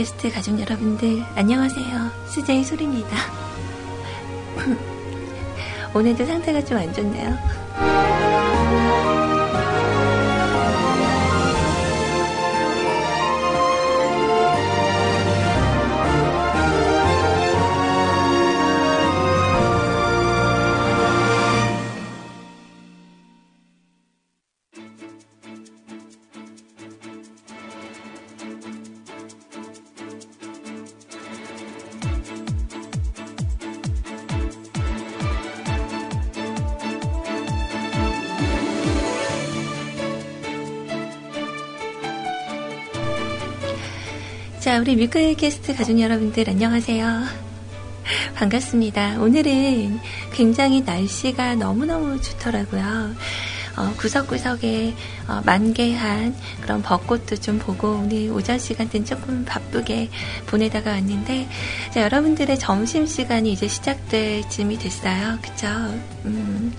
뮤크캐스트 가족 여러분들 안녕하세요. 수제의 소리입니다. 오늘도 상태가 좀 안 좋네요. 우리 뮤클캐스트 가족 여러분들 안녕하세요. 반갑습니다. 오늘은 굉장히 날씨가 너무너무 좋더라고요. 어, 구석구석에 어, 만개한 그런 벚꽃도 좀 보고 오늘 오전 시간대는 조금 바쁘게 보내다가 왔는데 자, 여러분들의 점심 시간이 이제 시작될 쯤이 됐어요. 그쵸? 음.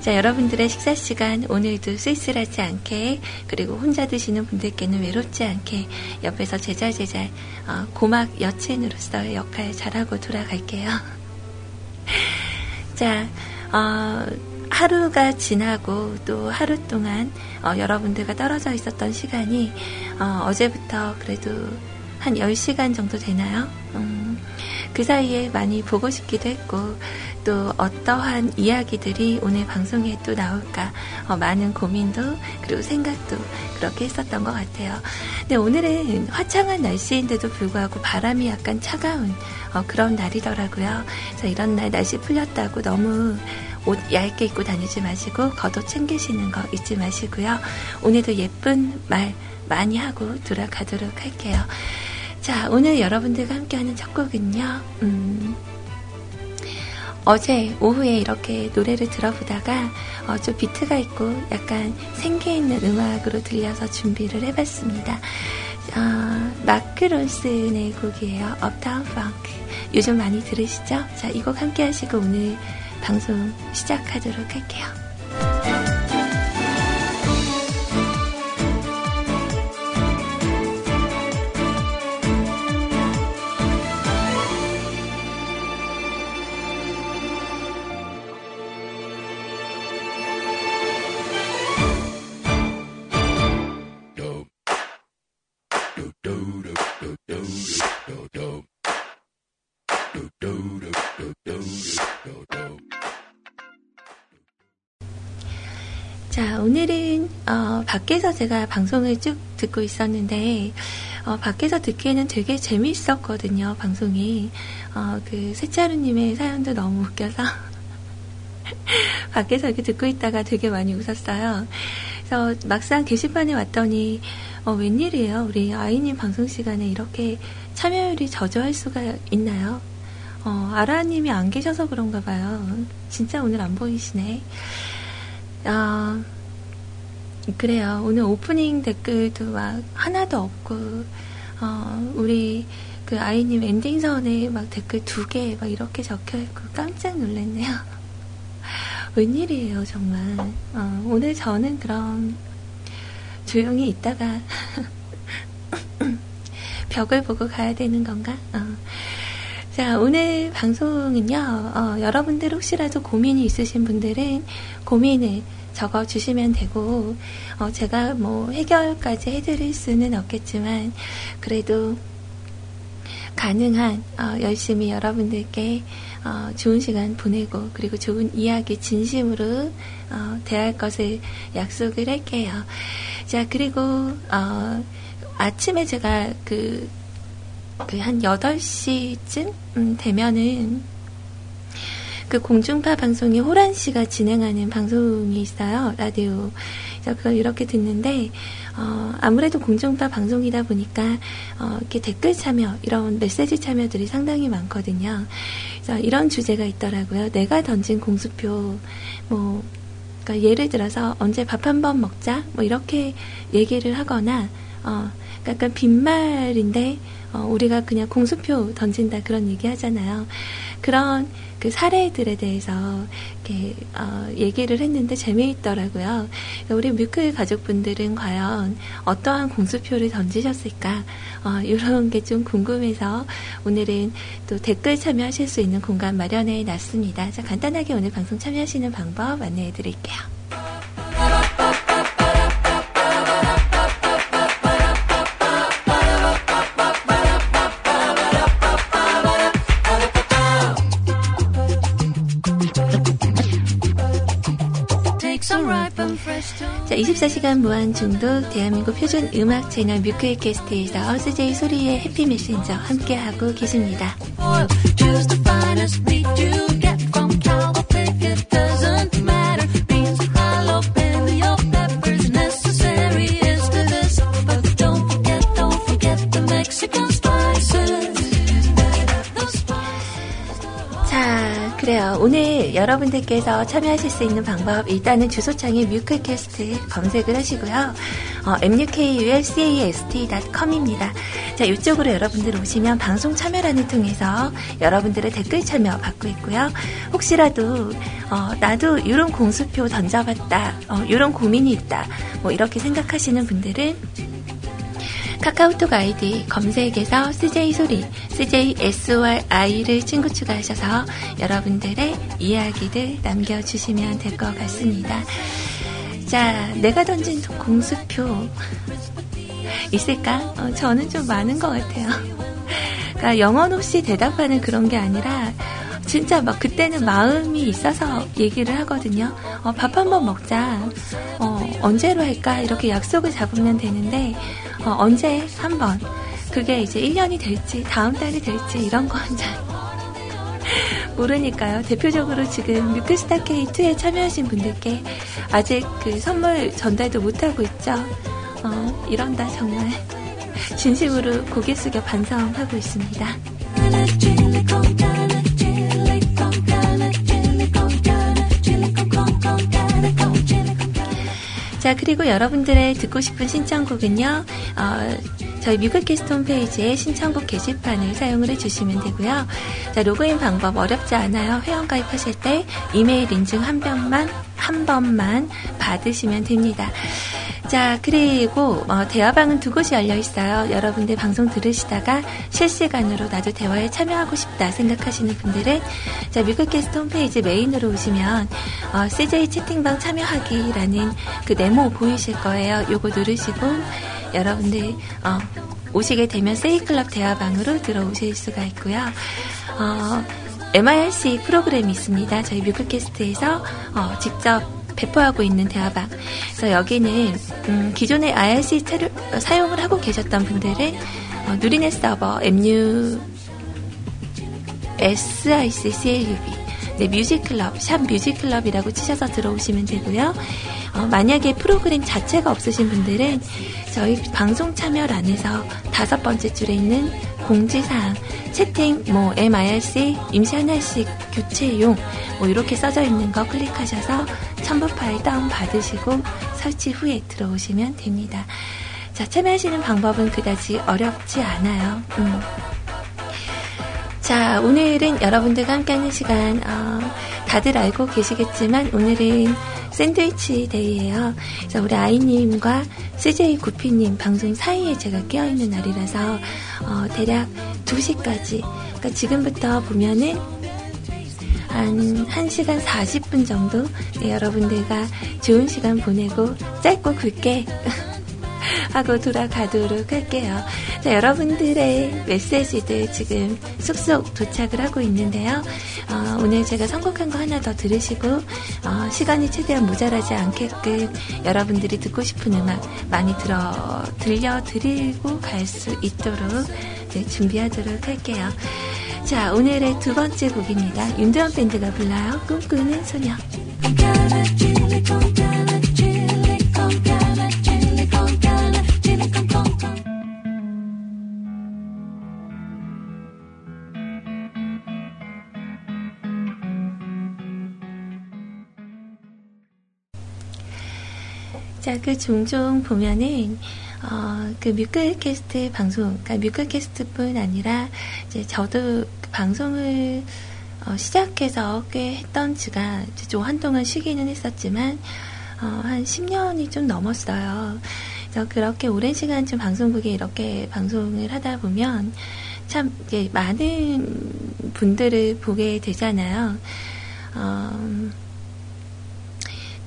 자, 여러분들의 식사 시간 오늘도 쓸쓸하지 않게 그리고 혼자 드시는 분들께는 외롭지 않게 옆에서 제잘제잘 어, 고막 여친으로서의 역할 잘하고 돌아갈게요. 자, 어, 하루가 지나고 또 하루 동안 어, 여러분들과 떨어져 있었던 시간이 어, 제부터 그래도 한 10시간 정도 되나요? 음, 그 사이에 많이 보고 싶기도 했고 또 어떠한 이야기들이 오늘 방송에 또 나올까 어, 많은 고민도 그리고 생각도 그렇게 했었던 것 같아요. 근데 오늘은 화창한 날씨인데도 불구하고 바람이 약간 차가운 어, 그런 날이더라고요. 그래서 이런 날 날씨 풀렸다고 너무 옷 얇게 입고 다니지 마시고 겉옷 챙기시는 거 잊지 마시고요. 오늘도 예쁜 말 많이 하고 돌아가도록 할게요. 자, 오늘 여러분들과 함께하는 첫 곡은요. 음, 어제 오후에 이렇게 노래를 들어보다가 어, 좀 비트가 있고 약간 생기 있는 음악으로 들려서 준비를 해봤습니다. 어, 마크 론슨의 곡이에요. 업타운 펑크. 요즘 많이 들으시죠? 자, 이 곡 함께 하시고 오늘 방송 시작하도록 할게요. 어, 밖에서 제가 방송을 쭉 듣고 있었는데, 어, 밖에서 듣기에는 되게 재미있었거든요, 방송이. 어, 그, 세차루님의 사연도 너무 웃겨서. 밖에서 이렇게 듣고 있다가 되게 많이 웃었어요. 그래서 막상 게시판에 왔더니, 어, 웬일이에요? 우리 아이님 방송 시간에 이렇게 참여율이 저조할 수가 있나요? 어, 아라님이 안 계셔서 그런가 봐요. 진짜 오늘 안 보이시네. 어, 그래요. 오늘 오프닝 댓글도 막 하나도 없고, 어, 우리 그 아이님 엔딩선에 막 댓글 두 개 막 이렇게 적혀 있고 깜짝 놀랐네요. 웬일이에요, 정말. 어, 오늘 저는 그럼 조용히 있다가 벽을 보고 가야 되는 건가? 어. 자, 오늘 방송은요, 어, 여러분들 혹시라도 고민이 있으신 분들은 고민을 적어 주시면 되고, 어, 제가 뭐 해결까지 해드릴 수는 없겠지만, 그래도 가능한, 어, 열심히 여러분들께, 어, 좋은 시간 보내고, 그리고 좋은 이야기 진심으로, 어, 대할 것을 약속을 할게요. 자, 그리고, 어, 아침에 제가 그, 그 한 8시쯤 음, 되면은 그 공중파 방송이 호란 씨가 진행하는 방송이 있어요. 라디오. 그걸 이렇게 듣는데, 어, 아무래도 공중파 방송이다 보니까, 어, 이렇게 댓글 참여, 이런 메시지 참여들이 상당히 많거든요. 그래서 이런 주제가 있더라고요. 내가 던진 공수표, 뭐, 그러니까 예를 들어서 언제 밥 한 번 먹자 뭐 이렇게 얘기를 하거나 어 그러니까 약간 빈말인데 어, 우리가 그냥 공수표 던진다 그런 얘기 하잖아요. 그런 그 사례들에 대해서 이렇게 어, 얘기를 했는데 재미있더라고요. 우리 뮤클 가족분들은 과연 어떠한 공수표를 던지셨을까? 어, 이런 게 좀 궁금해서 오늘은 또 댓글 참여하실 수 있는 공간 마련해 놨습니다. 자, 간단하게 오늘 방송 참여하시는 방법 안내해 드릴게요. 24시간 무한 중독 대한민국 표준 음악 채널 뮤클캐스트에서 CJ 소리의 해피 메신저 함께하고 계십니다. 여러분들께서 참여하실 수 있는 방법, 일단은 주소창에 뮤클캐스트 검색을 하시고요. 어, mukulcast.com입니다. 자, 이쪽으로 여러분들 오시면 방송 참여란을 통해서 여러분들의 댓글 참여 받고 있고요. 혹시라도, 어, 나도 이런 공수표 던져봤다, 어, 이런 고민이 있다, 뭐 이렇게 생각하시는 분들은 카카오톡 아이디 검색에서 CJ 소리, CJ SORI를 친구 추가하셔서 여러분들의 이야기들 남겨주시면 될 것 같습니다. 자, 내가 던진 공수표 있을까? 어, 저는 좀 많은 것 같아요. 그러니까 영혼 없이 대답하는 그런 게 아니라 진짜 막 그때는 마음이 있어서 얘기를 하거든요. 어, 밥 한번 먹자. 어, 언제로 할까? 이렇게 약속을 잡으면 되는데, 어, 언제 한 번. 그게 이제 1년이 될지, 다음 달이 될지, 이런 건잘 모르니까요. 대표적으로 지금 뮤크스타 K2에 참여하신 분들께 아직 그 선물 전달도 못하고 있죠. 어, 이런다, 정말. 진심으로 고개 숙여 반성하고 있습니다. 자, 그리고 여러분들의 듣고 싶은 신청곡은요, 어, 저희 뮤클캐스트 홈페이지에 신청곡 게시판을 사용을 해주시면 되고요. 자, 로그인 방법 어렵지 않아요. 회원가입하실 때 이메일 인증 한 번만, 한 번만 받으시면 됩니다. 자, 그리고 어, 대화방은 두 곳이 열려 있어요. 여러분들 방송 들으시다가 실시간으로 나도 대화에 참여하고 싶다 생각하시는 분들은 자, 뮤클캐스트 홈페이지 메인으로 오시면 어, CJ 채팅방 참여하기라는 그 네모 보이실 거예요. 요거 누르시고 여러분들 어, 오시게 되면 세이클럽 대화방으로 들어오실 수가 있고요. 어, MIRC 프로그램이 있습니다. 저희 뮤클캐스트에서 어, 직접 배포하고 있는 대화방. 그래서 여기는 음, 기존의 IRC 차를 사용을 하고 계셨던 분들은 어, 누리넷 서버 MU SIC CLUB 네, 뮤직클럽, 샵 뮤직클럽이라고 치셔서 들어오시면 되고요. 어, 만약에 프로그램 자체가 없으신 분들은 저희 방송 참여란에서 다섯 번째 줄에 있는 공지사항, 채팅, 뭐, MIRC, 임시 하나씩 교체용, 뭐, 이렇게 써져 있는 거 클릭하셔서 첨부 파일 다운 받으시고 설치 후에 들어오시면 됩니다. 자, 참여하시는 방법은 그다지 어렵지 않아요. 음. 자, 오늘은 여러분들과 함께하는 시간, 어, 다들 알고 계시겠지만, 오늘은 샌드위치 데이예요. 그래서 우리 아이님과 CJ 구피님 방송 사이에 제가 끼어있는 날이라서, 어, 대략 2시까지, 그러니까 지금부터 보면은, 한 1시간 40분 정도 네, 여러분들과 좋은 시간 보내고 짧고 굵게 하고 돌아가도록 할게요. 자, 여러분들의 메시지들 지금 쑥쑥 도착을 하고 있는데요. 어, 오늘 제가 선곡한 거 하나 더 들으시고 어, 시간이 최대한 모자라지 않게끔 여러분들이 듣고 싶은 음악 많이 들어 들려드리고 갈 수 있도록 네, 준비하도록 할게요. 자, 오늘의 두 번째 곡입니다. 윤도현 밴드가 불러요. 꿈꾸는 소녀. 자, 그 종종 보면은 어, 그 뮤클캐스트 방송, 그러니까 뮤클캐스트뿐 아니라 이제 저도 그 방송을 어, 시작해서 꽤 했던 지가 좀 한동안 쉬기는 했었지만 어, 한 10년이 좀 넘었어요. 그래서 그렇게 오랜 시간 좀 방송국에 이렇게 방송을 하다 보면 참 많은 분들을 보게 되잖아요. 어,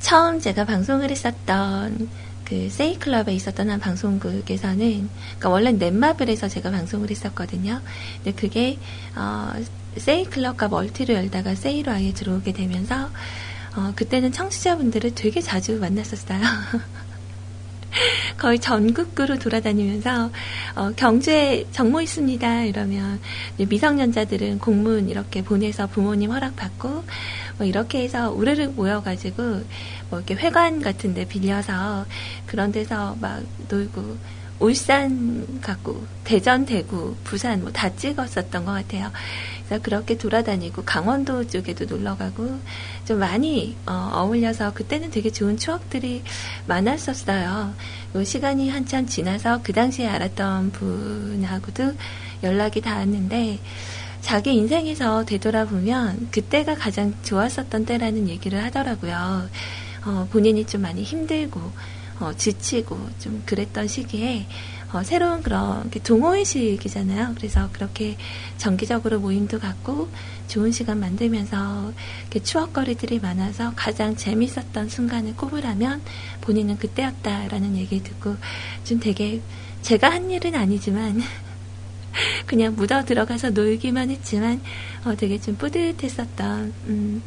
처음 제가 방송을 했었던 그 세이클럽에 있었던 한 방송국에서는 그러니까 원래 넷마블에서 제가 방송을 했었거든요. 근데 그게 어, 세이클럽과 멀티를 열다가 세이로 아예 들어오게 되면서 어, 그때는 청취자분들을 되게 자주 만났었어요. 거의 전국구로 돌아다니면서 어, 경주에 정모 있습니다 이러면 미성년자들은 공문 이렇게 보내서 부모님 허락받고 뭐 이렇게 해서 우르르 모여가지고 뭐 이렇게 회관 같은데 빌려서 그런 데서 막 놀고 울산 가고 대전 대구 부산 뭐 다 찍었었던 것 같아요. 그래서 그렇게 돌아다니고 강원도 쪽에도 놀러 가고 좀 많이 어, 울려서 그때는 되게 좋은 추억들이 많았었어요. 뭐 시간이 한참 지나서 그 당시에 알았던 분하고도 연락이 닿았는데 자기 인생에서 되돌아보면 그때가 가장 좋았었던 때라는 얘기를 하더라고요. 어, 본인이 좀 많이 힘들고 어, 지치고 좀 그랬던 시기에 어, 새로운 그런 동호회식이잖아요. 그래서 그렇게 정기적으로 모임도 갖고 좋은 시간 만들면서 추억거리들이 많아서 가장 재밌었던 순간을 꼽으라면 본인은 그때였다라는 얘기 듣고 좀 되게 제가 한 일은 아니지만 그냥 묻어 들어가서 놀기만 했지만 어, 되게 좀 뿌듯했었던 음,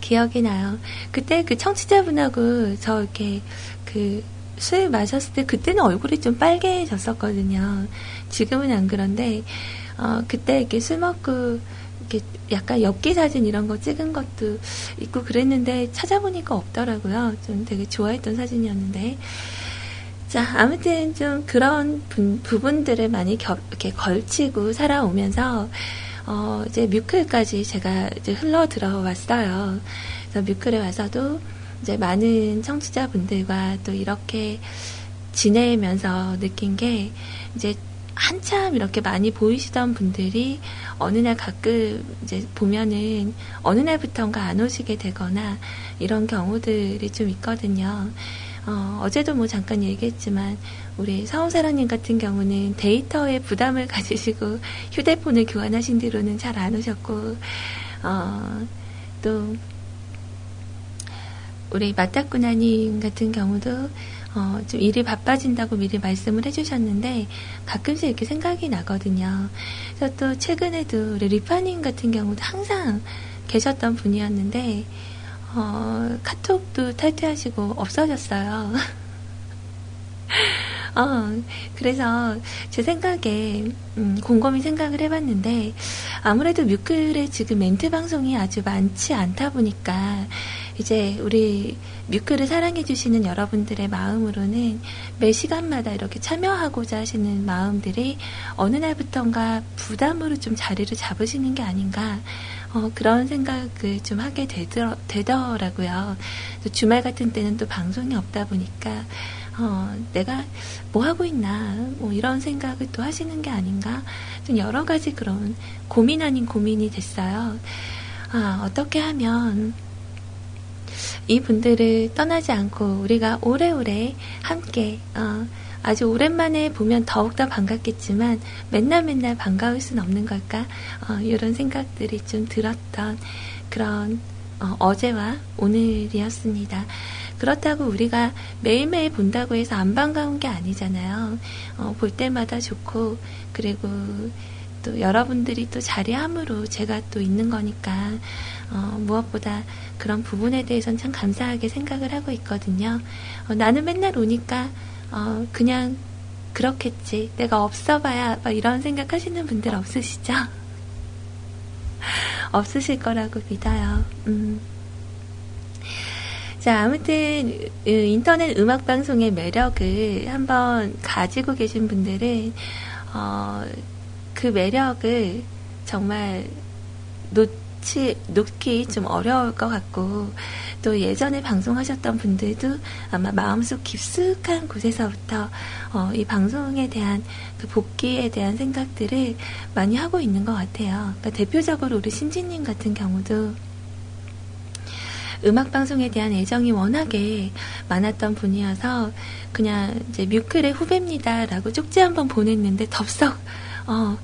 기억이 나요. 그때 그 청취자분하고 저 이렇게 그 술 마셨을 때 그때는 얼굴이 좀 빨개졌었거든요. 지금은 안 그런데 어, 그때 이렇게 술 먹고 이렇게 약간 엽기 사진 이런 거 찍은 것도 있고 그랬는데 찾아보니까 없더라고요. 좀 되게 좋아했던 사진이었는데 자, 아무튼 좀 그런 분, 부분들을 많이 겹, 이렇게 걸치고 살아오면서, 어, 이제 뮤클까지 제가 이제 흘러 들어왔어요. 그래서 뮤클에 와서도 이제 많은 청취자분들과 또 이렇게 지내면서 느낀 게, 이제 한참 이렇게 많이 보이시던 분들이 어느 날 가끔 이제 보면은 어느 날부터인가 안 오시게 되거나 이런 경우들이 좀 있거든요. 어, 어제도 뭐 잠깐 얘기했지만 우리 사원사랑님 같은 경우는 데이터에 부담을 가지시고 휴대폰을 교환하신 뒤로는 잘 안 오셨고 어, 또 우리 마타꾸나님 같은 경우도 어, 좀 일이 바빠진다고 미리 말씀을 해주셨는데 가끔씩 이렇게 생각이 나거든요. 그래서 또 최근에도 우리 리파님 같은 경우도 항상 계셨던 분이었는데 어, 카톡도 탈퇴하시고 없어졌어요. 어, 그래서 제 생각에 음, 곰곰이 생각을 해봤는데 아무래도 뮤클의 지금 멘트 방송이 아주 많지 않다 보니까 이제 우리 뮤클을 사랑해주시는 여러분들의 마음으로는 매 시간마다 이렇게 참여하고자 하시는 마음들이 어느 날부턴가 부담으로 좀 자리를 잡으시는 게 아닌가 어, 그런 생각을 좀 하게 되더, 되더라고요. 주말 같은 때는 또 방송이 없다 보니까 어, 내가 뭐 하고 있나 뭐 이런 생각을 또 하시는 게 아닌가 좀 여러 가지 그런 고민 아닌 고민이 됐어요. 아, 어떻게 하면 이 분들을 떠나지 않고 우리가 오래오래 함께 어, 아주 오랜만에 보면 더욱더 반갑겠지만 맨날 맨날 반가울 수는 없는 걸까? 어, 이런 생각들이 좀 들었던 그런 어, 제와 오늘이었습니다. 그렇다고 우리가 매일매일 본다고 해서 안 반가운 게 아니잖아요. 어, 볼 때마다 좋고, 그리고 또 여러분들이 또 자리함으로 제가 또 있는 거니까, 어, 무엇보다 그런 부분에 대해서는 참 감사하게 생각을 하고 있거든요. 어, 나는 맨날 오니까 어, 그냥 그렇겠지. 내가 없어봐야 막 이런 생각하시는 분들 없으시죠? 없으실 거라고 믿어요. 음. 자, 아무튼 인터넷 음악 방송의 매력을 한번 가지고 계신 분들은 어, 그 매력을 정말 놓치 놓기 좀 어려울 것 같고 또 예전에 방송하셨던 분들도 아마 마음속 깊숙한 곳에서부터 어, 이 방송에 대한 그 복귀에 대한 생각들을 많이 하고 있는 것 같아요. 그러니까 대표적으로 우리 신지님 같은 경우도 음악 방송에 대한 애정이 워낙에 많았던 분이어서 그냥 이제 뮤클의 후배입니다라고 쪽지 한번 보냈는데 덥석 어,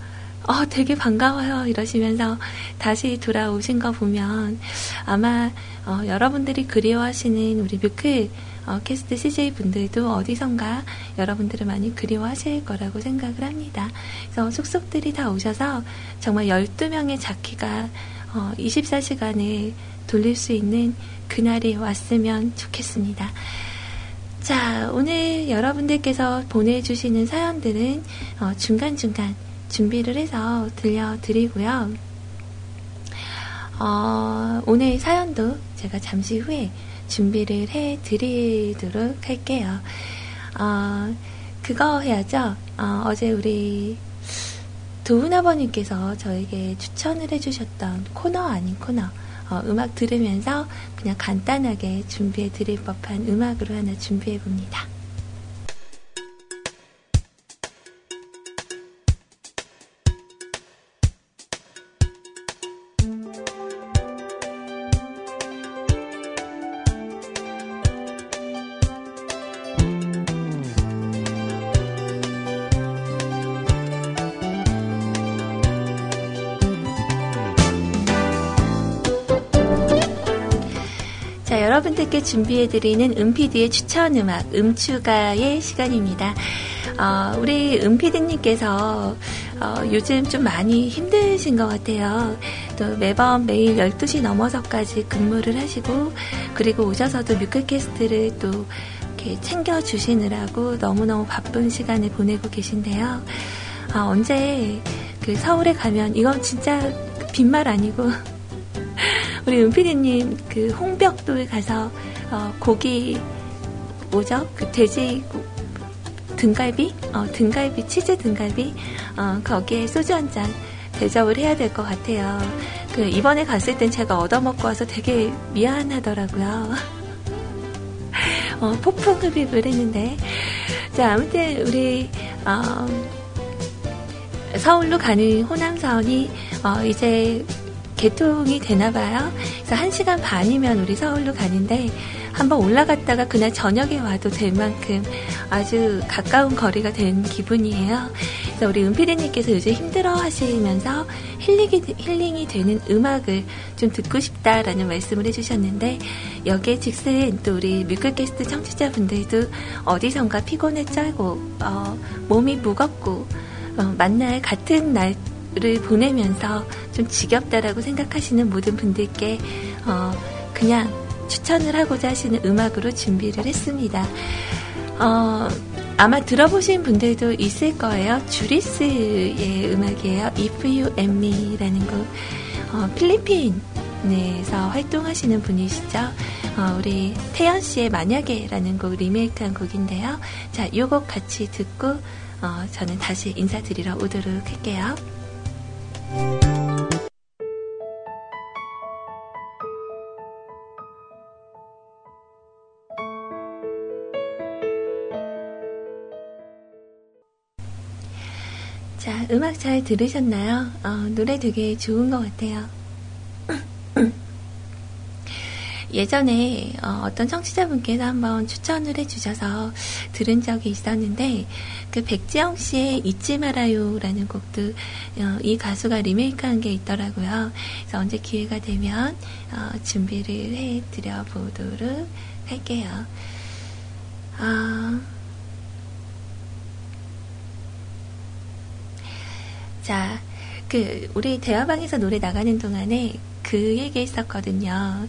어 되게 반가워요 이러시면서 다시 돌아오신 거 보면 아마 어, 여러분들이 그리워하시는 우리 뮤클 어, 캐스트 CJ 분들도 어디선가 여러분들을 많이 그리워하실 거라고 생각을 합니다. 그래서 속속들이 다 오셔서 정말 12명의 자키가 어, 24시간을 돌릴 수 있는 그날이 왔으면 좋겠습니다. 자, 오늘 여러분들께서 보내주시는 사연들은 어, 중간중간 준비를 해서 들려드리고요. 어, 오늘 사연도 제가 잠시 후에 준비를 해 드리도록 할게요. 어, 그거 해야죠. 어, 제 우리 도훈 아버님께서 저에게 추천을 해주셨던 코너 아닌 코너. 어, 음악 들으면서 그냥 간단하게 준비해 드릴 법한 음악으로 하나 준비해 봅니다. 여러분들께 준비해드리는 음피디의 추천 음악, 음추가의 시간입니다. 어, 우리 음피디님께서 어, 요즘 좀 많이 힘드신 것 같아요. 또 매번 매일 12시 넘어서까지 근무를 하시고, 그리고 오셔서도 뮤클캐스트를 또 이렇게 챙겨주시느라고 너무너무 바쁜 시간을 보내고 계신데요. 아, 언제 그 서울에 가면, 이건 진짜 빈말 아니고, 우리 은피디님 그 홍벽도에 가서 어, 고기 뭐죠? 그 돼지 등갈비? 어, 등갈비 치즈 등갈비 어, 거기에 소주 한 잔 대접을 해야 될 것 같아요. 그 이번에 갔을 땐 제가 얻어먹고 와서 되게 미안하더라고요. 어, 폭풍 흡입을 했는데 자 아무튼 우리 어, 서울로 가는 호남선이 어, 이제 개통이 되나 봐요. 그래서 1시간 반이면 우리 서울로 가는데 한번 올라갔다가 그날 저녁에 와도 될 만큼 아주 가까운 거리가 된 기분이에요. 그래서 우리 은피디님께서 요즘 힘들어 하시면서 힐링이, 힐링이 되는 음악을 좀 듣고 싶다라는 말씀을 해주셨는데 여기에 즉슨 또 우리 뮤클캐스트 청취자분들도 어디선가 피곤해 쩔고 어, 몸이 무겁고 어, 만날 같은 날를 보내면서 좀 지겹다라고 생각하시는 모든 분들께 어, 그냥 추천을 하고자 하시는 음악으로 준비를 했습니다. 어, 아마 들어보신 분들도 있을 거예요. 주리스의 음악이에요. If You and Me라는 곡. 어, 필리핀에서 활동하시는 분이시죠. 어, 우리 태연 씨의 만약에라는 곡 리메이크한 곡인데요. 자, 이 곡 같이 듣고 어, 저는 다시 인사드리러 오도록 할게요. 음악 잘 들으셨나요? 어, 노래 되게 좋은 것 같아요. 예전에 어, 떤 청취자분께서 한번 추천을 해주셔서 들은 적이 있었는데 그 백지영 씨의 잊지 말아요라는 곡도 어, 이 가수가 리메이크한 게 있더라고요. 그래서 언제 기회가 되면 어, 준비를 해드려 보도록 할게요. 아, 자, 그 우리 대화방에서 노래 나가는 동안에 그 얘기 했었거든요.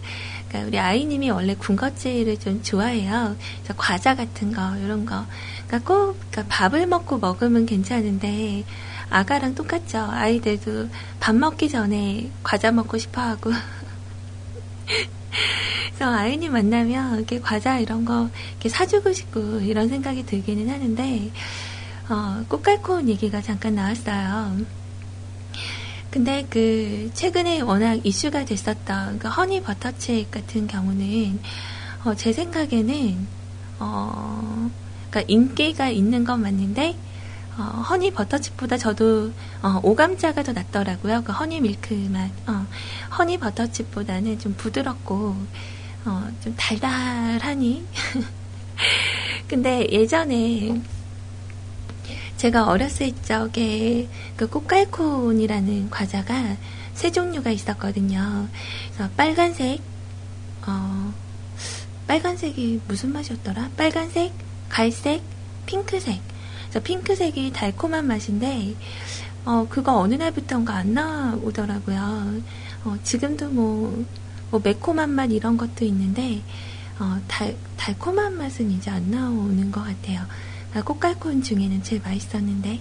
그러니까 우리 아이님이 원래 군것질을 좀 좋아해요. 과자 같은 거 이런 거. 그러니까 꼭 그러니까 밥을 먹고 먹으면 괜찮은데 아가랑 똑같죠. 아이들도 밥 먹기 전에 과자 먹고 싶어 하고. 그래서 아이님 만나면 이렇게 과자 이런 거 이렇게 사주고 싶고 이런 생각이 들기는 하는데, 어, 꽃갈콘 얘기가 잠깐 나왔어요. 근데 그 최근에 워낙 이슈가 됐었던 그 허니 버터칩 같은 경우는 어, 제 생각에는 어, 그러니까 인기가 있는 건 맞는데 어, 허니 버터칩보다 저도 어, 오감자가 더 낫더라고요. 그 허니 밀크 맛. 어, 허니 버터칩보다는 좀 부드럽고 어, 좀 달달하니. 근데 예전에 제가 어렸을 적에 그 꽃갈콘이라는 과자가 세 종류가 있었거든요. 그래서 빨간색, 어, 빨간색이 무슨 맛이었더라? 빨간색, 갈색, 핑크색. 그래서 핑크색이 달콤한 맛인데, 어, 그거 어느 날부터인가 안 나오더라고요. 어, 지금도 뭐, 뭐, 매콤한 맛 이런 것도 있는데, 어, 달, 달콤한 맛은 이제 안 나오는 것 같아요. 아, 꽃갈콘 중에는 제일 맛있었는데.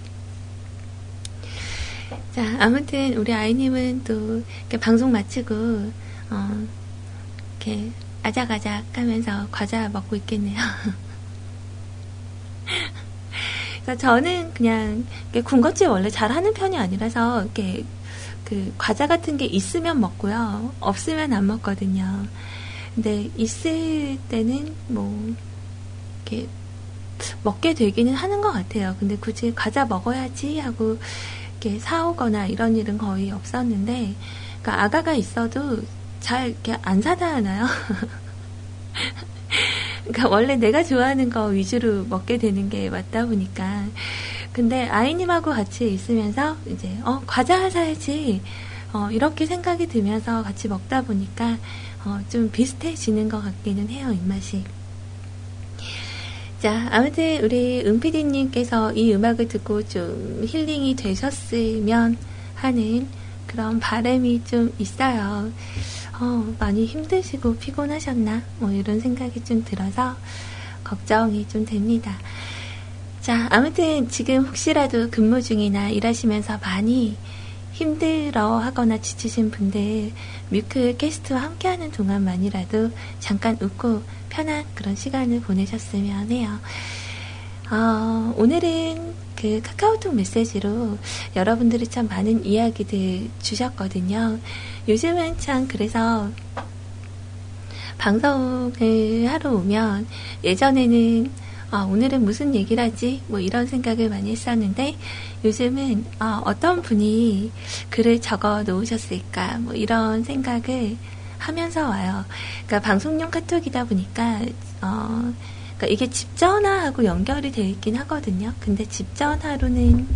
자, 아무튼 우리 아이님은 또 방송 마치고 어, 이렇게 아작아작 하면서 과자 먹고 있겠네요. 저는 그냥 군것질 원래 잘하는 편이 아니라서 이렇게 그 과자 같은 게 있으면 먹고요. 없으면 안 먹거든요. 근데 있을 때는 뭐 이렇게 먹게 되기는 하는 것 같아요. 근데 굳이 과자 먹어야지 하고 이렇게 사오거나 이런 일은 거의 없었는데, 그러니까 아가가 있어도 잘 이렇게 안 사다 하나요? 그러니까 원래 내가 좋아하는 거 위주로 먹게 되는 게 맞다 보니까. 근데 아이님하고 같이 있으면서 이제, 어, 과자 사야지. 어, 이렇게 생각이 들면서 같이 먹다 보니까, 어, 좀 비슷해지는 것 같기는 해요, 입맛이. 자, 아무튼 우리 은피디님께서 이 음악을 듣고 좀 힐링이 되셨으면 하는 그런 바람이 좀 있어요. 어, 많이 힘드시고 피곤하셨나? 뭐 이런 생각이 좀 들어서 걱정이 좀 됩니다. 자, 아무튼 지금 혹시라도 근무 중이나 일하시면서 많이 힘들어 하거나 지치신 분들 뮤클 캐스트와 함께하는 동안만이라도 잠깐 웃고 편한 그런 시간을 보내셨으면 해요. 어, 오늘은 그 카카오톡 메시지로 여러분들이 참 많은 이야기들 주셨거든요. 요즘은 참 그래서 방송을 하러 오면 예전에는 아, 오늘은 무슨 얘기를 하지? 뭐 이런 생각을 많이 했었는데 요즘은 아, 어떤 분이 글을 적어 놓으셨을까? 뭐 이런 생각을 하면서 와요. 그러니까 방송용 카톡이다 보니까 어 그러니까 이게 집 전화하고 연결이 되어 있긴 하거든요. 근데 집 전화로는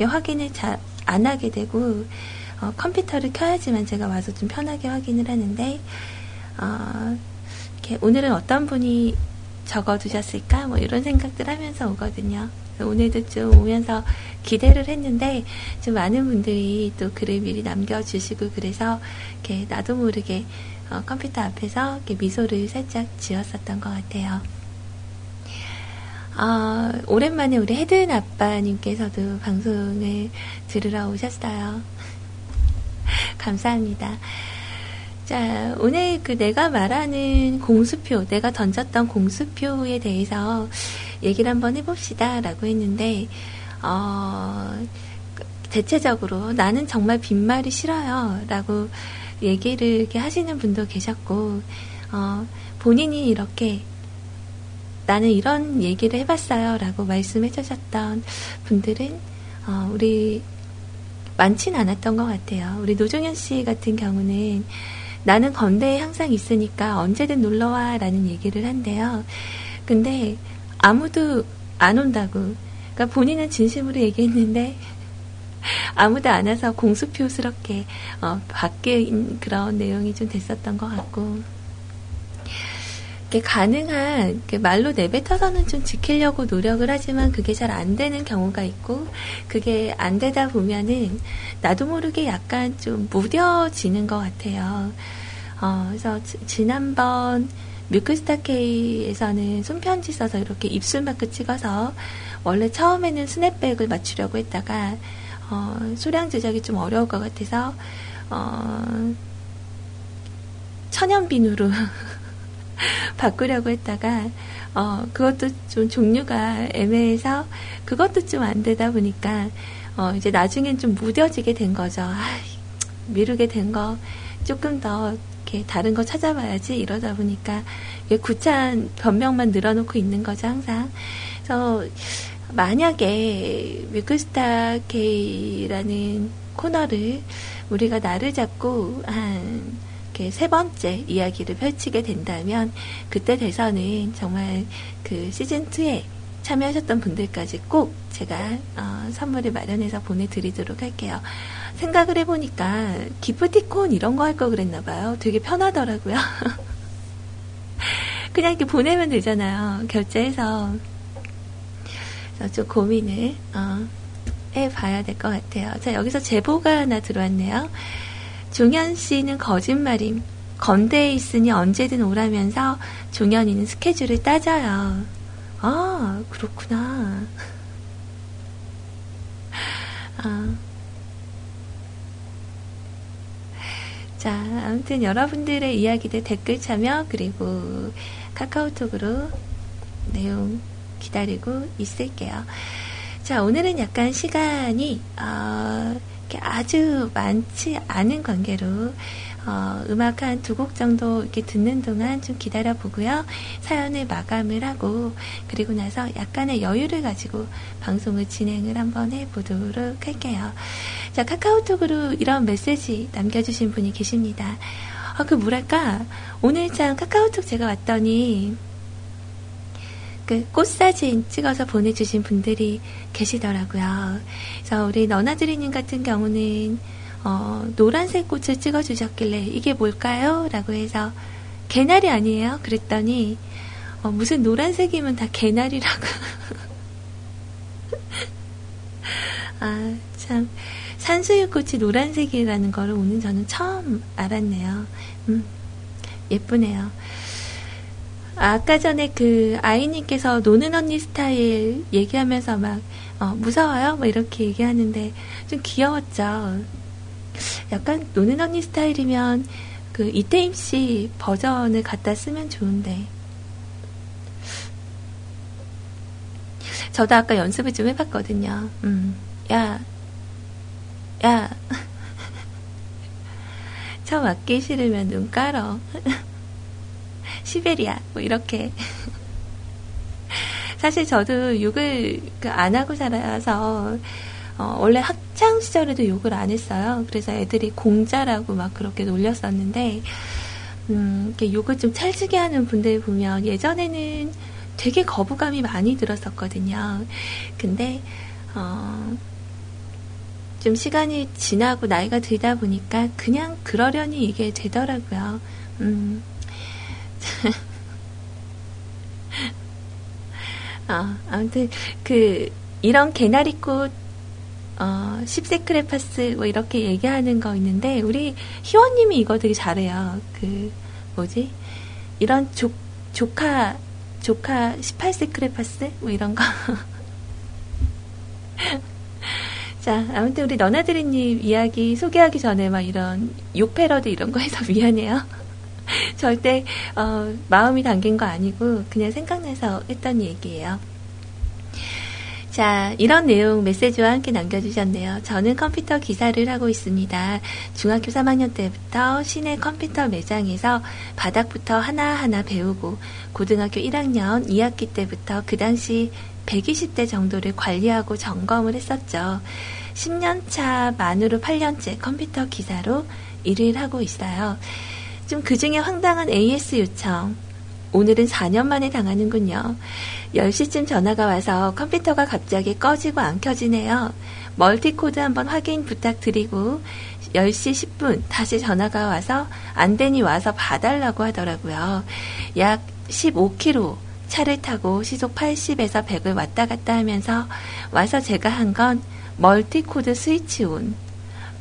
확인을 잘 안 하게 되고 어, 컴퓨터를 켜야지만 제가 와서 좀 편하게 확인을 하는데 어, 이렇게 오늘은 어떤 분이 적어두셨을까 뭐 이런 생각들 하면서 오거든요. 오늘도 좀 오면서 기대를 했는데 좀 많은 분들이 또 글을 미리 남겨주시고 그래서 이렇게 나도 모르게 어, 컴퓨터 앞에서 미소를 살짝 지었었던 것 같아요. 어, 오랜만에 우리 헤든 아빠님께서도 방송을 들으러 오셨어요. 감사합니다. 자, 오늘 그 내가 말하는 공수표, 내가 던졌던 공수표에 대해서 얘기를 한번 해봅시다. 라고 했는데, 어, 대체적으로 나는 정말 빈말이 싫어요. 라고 얘기를 이렇게 하시는 분도 계셨고, 어, 본인이 이렇게 나는 이런 얘기를 해봤어요. 라고 말씀해 주셨던 분들은, 어, 우리 많진 않았던 것 같아요. 우리 노종현 씨 같은 경우는 나는 건대에 항상 있으니까 언제든 놀러와 라는 얘기를 한대요. 근데 아무도 안 온다고. 그러니까 본인은 진심으로 얘기했는데 아무도 안 와서 공수표스럽게 어, 바뀐 그런 내용이 좀 됐었던 것 같고 가능한 말로 내뱉어서는 좀 지키려고 노력을 하지만 그게 잘 안 되는 경우가 있고 그게 안 되다 보면은 나도 모르게 약간 좀 무뎌지는 것 같아요. 어, 그래서 지, 난번 뮤크스타케이에서는 손편지 써서 이렇게 입술 마크 찍어서 원래 처음에는 스냅백을 맞추려고 했다가 어, 소량 제작이 좀 어려울 것 같아서 어, 천연 비누로 바꾸려고 했다가 어, 그것도 좀 종류가 애매해서 그것도 좀 안 되다 보니까 어, 이제 나중엔 좀 무뎌지게 된 거죠. 아, 미루게 된 거 조금 더 이렇게 다른 거 찾아봐야지 이러다 보니까 구차한 변명만 늘어놓고 있는 거죠 항상. 그래서 만약에 위크스타 K라는 코너를 우리가 나를 잡고 한 세 번째 이야기를 펼치게 된다면 그때 돼서는 정말 그 시즌 2에 참여하셨던 분들까지 꼭 제가 어, 선물을 마련해서 보내드리도록 할게요. 생각을 해보니까 기프티콘 이런 거 할 거 그랬나 봐요. 되게 편하더라고요. 그냥 이렇게 보내면 되잖아요. 결제해서. 좀 고민을 어, 해봐야 될 것 같아요. 자 여기서 제보가 하나 들어왔네요. 종현 씨는 거짓말임. 건대에 있으니 언제든 오라면서 종현이는 스케줄을 따져요. 아 그렇구나. 아. 자, 아무튼 여러분들의 이야기들 댓글 참여 그리고 카카오톡으로 내용 기다리고 있을게요. 자, 오늘은 약간 시간이 어, 아주 많지 않은 관계로 어, 음악 한 두 곡 정도 이렇게 듣는 동안 좀 기다려 보고요. 사연을 마감을 하고 그리고 나서 약간의 여유를 가지고 방송을 진행을 한번 해 보도록 할게요. 자, 카카오톡으로 이런 메시지 남겨주신 분이 계십니다. 아, 그 뭐랄까 오늘 참 카카오톡 제가 왔더니 그 꽃사진 찍어서 보내주신 분들이 계시더라고요. 그래서 우리 너나드리님 같은 경우는 어, 노란색 꽃을 찍어주셨길래 이게 뭘까요? 라고 해서 개나리 아니에요? 그랬더니 어, 무슨 노란색이면 다 개나리라고. 아, 참. 산수유꽃이 노란색이라는 거를 오늘 저는 처음 알았네요. 음, 예쁘네요. 아까 전에 그 아이님께서 노는 언니 스타일 얘기하면서 막 어, 무서워요? 뭐 이렇게 얘기하는데 좀 귀여웠죠. 약간 노는 언니 스타일이면 그 이태임 씨 버전을 갖다 쓰면 좋은데. 저도 아까 연습을 좀 해봤거든요. 음, 야, 야. 저 맞기 싫으면 눈 깔어. 시베리아 뭐 이렇게 사실 저도 욕을 그안 하고 살아서 어, 원래 학창 시절에도 욕을 안 했어요. 그래서 애들이 공자라고 막 그렇게 놀렸었는데 음, 이렇게 욕을 좀 찰지게 하는 분들 보면 예전에는 되게 거부감이 많이 들었었거든요. 근데 어, 좀 시간이 지나고 나이가 들다 보니까 그냥 그러려니 이게 되더라고요. 음. 어, 아무튼 그 이런 개나리꽃 어, 십세크레파스 뭐 이렇게 얘기하는 거 있는데 우리 희원님이 이거 되게 잘해요. 그 뭐지? 이런 조, 조카 조카 18세크레파스 뭐 이런 거. 자, 아무튼 우리 너나드리님 이야기 소개하기 전에 막 이런 욕 패러디 이런 거 해서 미안해요. 절대 어, 마음이 담긴 거 아니고 그냥 생각나서 했던 얘기예요. 자, 이런 내용 메시지와 함께 남겨주셨네요. 저는 컴퓨터 기사를 하고 있습니다. 중학교 3학년 때부터 시내 컴퓨터 매장에서 바닥부터 하나하나 배우고 고등학교 1학년 2학기 때부터 그 당시 120대 정도를 관리하고 점검을 했었죠. 10년차 만으로 8년째 컴퓨터 기사로 일을 하고 있어요. 좀 그 중에 황당한 AS 요청. 오늘은 4년 만에 당하는군요. 10시쯤 전화가 와서 컴퓨터가 갑자기 꺼지고 안 켜지네요. 멀티코드 한번 확인 부탁드리고 10시 10분 다시 전화가 와서 안 되니 와서 봐달라고 하더라고요. 약 15km 차를 타고 시속 80에서 100을 왔다 갔다 하면서 와서 제가 한 건 멀티코드 스위치 on.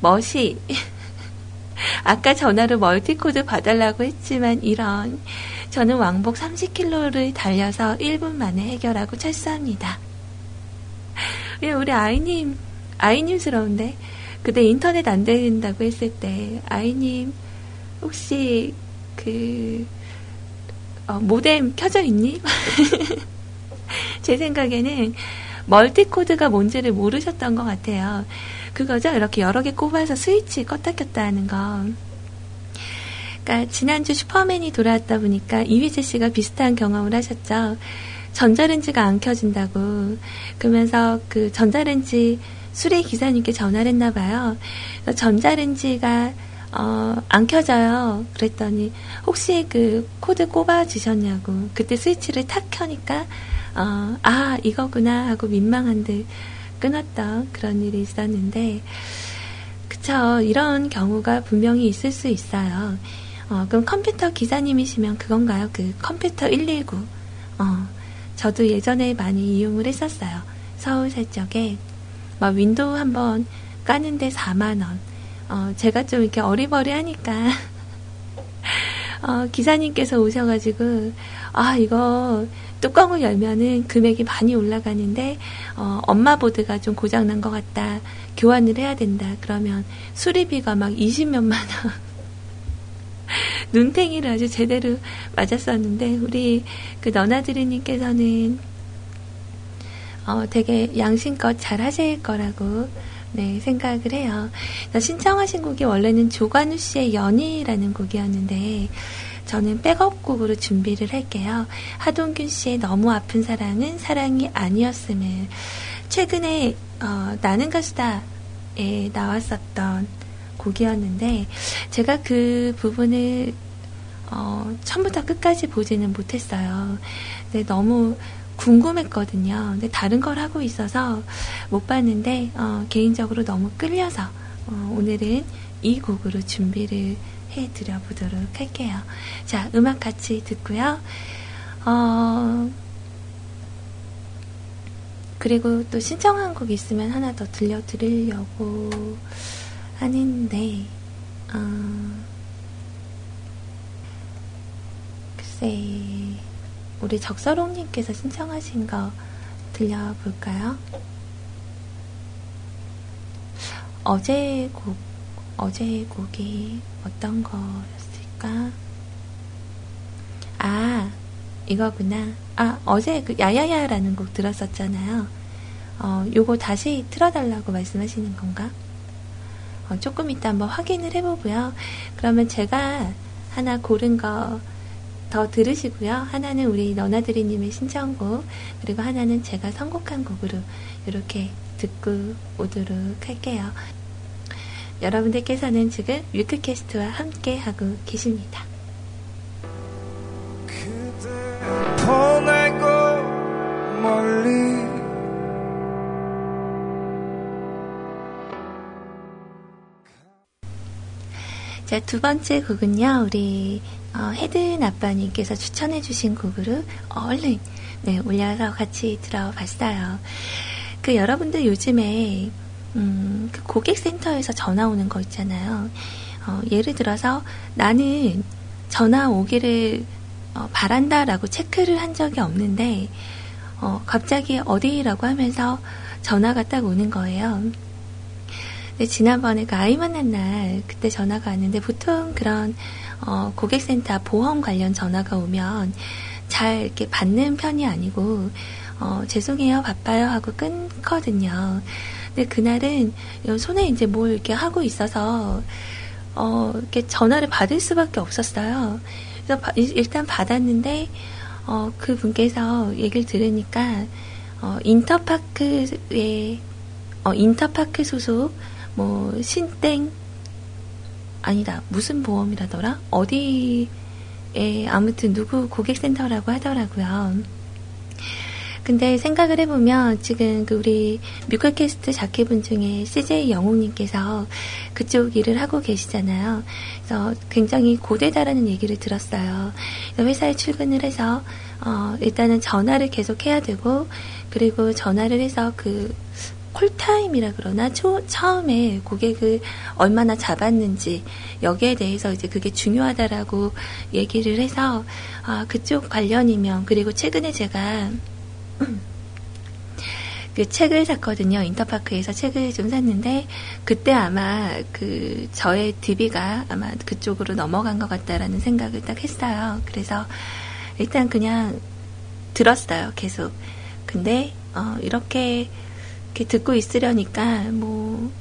멋이. 아까 전화로 멀티코드 봐달라고 했지만 이런. 저는 왕복 30km를 달려서 1분 만에 해결하고 철수합니다. 예, 우리 아이님, 아이님스러운데 그때 인터넷 안 된다고 했을 때 아이님 혹시 그 어, 모뎀 켜져 있니? 제 생각에는 멀티코드가 뭔지를 모르셨던 것 같아요. 그거죠? 이렇게 여러 개 꼽아서 스위치 껐다 켰다 하는 거. 그러니까 지난주 슈퍼맨이 돌아왔다 보니까 이휘재 씨가 비슷한 경험을 하셨죠. 전자레인지가 안 켜진다고. 그러면서 그 전자레인지 수리 기사님께 전화를 했나 봐요. 전자레인지가 어, 안 켜져요. 그랬더니 혹시 그 코드 꼽아 주셨냐고. 그때 스위치를 탁 켜니까 어, 아 이거구나 하고 민망한 듯 끊었던 그런 일이 있었는데 그쵸 이런 경우가 분명히 있을 수 있어요. 어, 그럼 컴퓨터 기사님이시면 그건가요? 그 컴퓨터 119. 어, 저도 예전에 많이 이용을 했었어요. 서울 살 적에 막 윈도우 한번 까는데 4만 원. 어, 제가 좀 이렇게 어리버리 하니까 어, 기사님께서 오셔가지고 아 이거 뚜껑을 열면은 금액이 많이 올라가는데 어, 엄마 보드가 좀 고장난 것 같다. 교환을 해야 된다. 그러면 수리비가 막 20몇만 원. 눈탱이를 아주 제대로 맞았었는데 우리 그 너나드리님께서는 어, 되게 양심껏 잘 하실 거라고 네, 생각을 해요. 신청하신 곡이 원래는 조관우 씨의 연희라는 곡이었는데 저는 백업곡으로 준비를 할게요. 하동균 씨의 너무 아픈 사랑은 사랑이 아니었음을 최근에 어, 나는 가수다에 나왔었던 곡이었는데 제가 그 부분을 어, 처음부터 끝까지 보지는 못했어요. 근데 너무 궁금했거든요. 근데 다른 걸 하고 있어서 못 봤는데 어, 개인적으로 너무 끌려서 어, 오늘은 이 곡으로 준비를 해 드려 보도록 할게요. 자, 음악 같이 듣고요. 어, 그리고 또 신청한 곡 있으면 하나 더 들려드리려고 하는데, 어, 글쎄, 우리 적서롱님께서 신청하신 거 들려볼까요? 어제 곡, 어제 곡이 어떤 거였을까? 아, 이거구나. 아, 어제 그 야야야라는 곡 들었었잖아요. 어, 요거 다시 틀어달라고 말씀하시는 건가? 어, 조금 이따 한번 확인을 해보고요. 그러면 제가 하나 고른 거 더 들으시고요. 하나는 우리 너나드리님의 신청곡, 그리고 하나는 제가 선곡한 곡으로 이렇게 듣고 오도록 할게요. 여러분들께서는 지금 뮤크캐스트와 함께 하고 계십니다. 자, 두 번째 곡은요, 우리, 어, 헤든 아빠님께서 추천해주신 곡으로 얼른, 네, 올려서 같이 들어봤어요. 그 여러분들 요즘에, 음, 그 고객센터에서 전화 오는 거 있잖아요. 어, 예를 들어서 나는 전화 오기를 어, 바란다라고 체크를 한 적이 없는데, 어, 갑자기 어디라고 하면서 전화가 딱 오는 거예요. 지난번에 그 아이 만난 날 그때 전화가 왔는데 보통 그런 어, 고객센터 보험 관련 전화가 오면 잘 이렇게 받는 편이 아니고 어, 죄송해요 바빠요 하고 끊거든요. 근데 그날은 손에 이제 뭘 이렇게 하고 있어서 어, 이렇게 전화를 받을 수밖에 없었어요. 그래서 바, 일단 받았는데 어, 그 분께서 얘기를 들으니까 어, 인터파크의 어, 인터파크 소속 뭐 신땡 아니다 무슨 보험이라더라 어디에 아무튼 누구 고객센터라고 하더라고요. 근데 생각을 해보면 지금 그 우리 뮤클캐스트 자켓분 중에 CJ 영웅님께서 그쪽 일을 하고 계시잖아요. 그래서 굉장히 고되다라는 얘기를 들었어요. 회사에 출근을 해서 어, 일단은 전화를 계속 해야 되고 그리고 전화를 해서 그 콜타임이라 그러나 초, 처음에 고객을 얼마나 잡았는지 여기에 대해서 이제 그게 중요하다라고 얘기를 해서 아, 그쪽 관련이면 그리고 최근에 제가 그 책을 샀거든요. 인터파크에서 책을 좀 샀는데 그때 아마 그 저의 DB가 아마 그쪽으로 넘어간 것 같다라는 생각을 딱 했어요. 그래서 일단 그냥 들었어요. 계속. 근데 어, 이렇게, 이렇게 듣고 있으려니까 뭐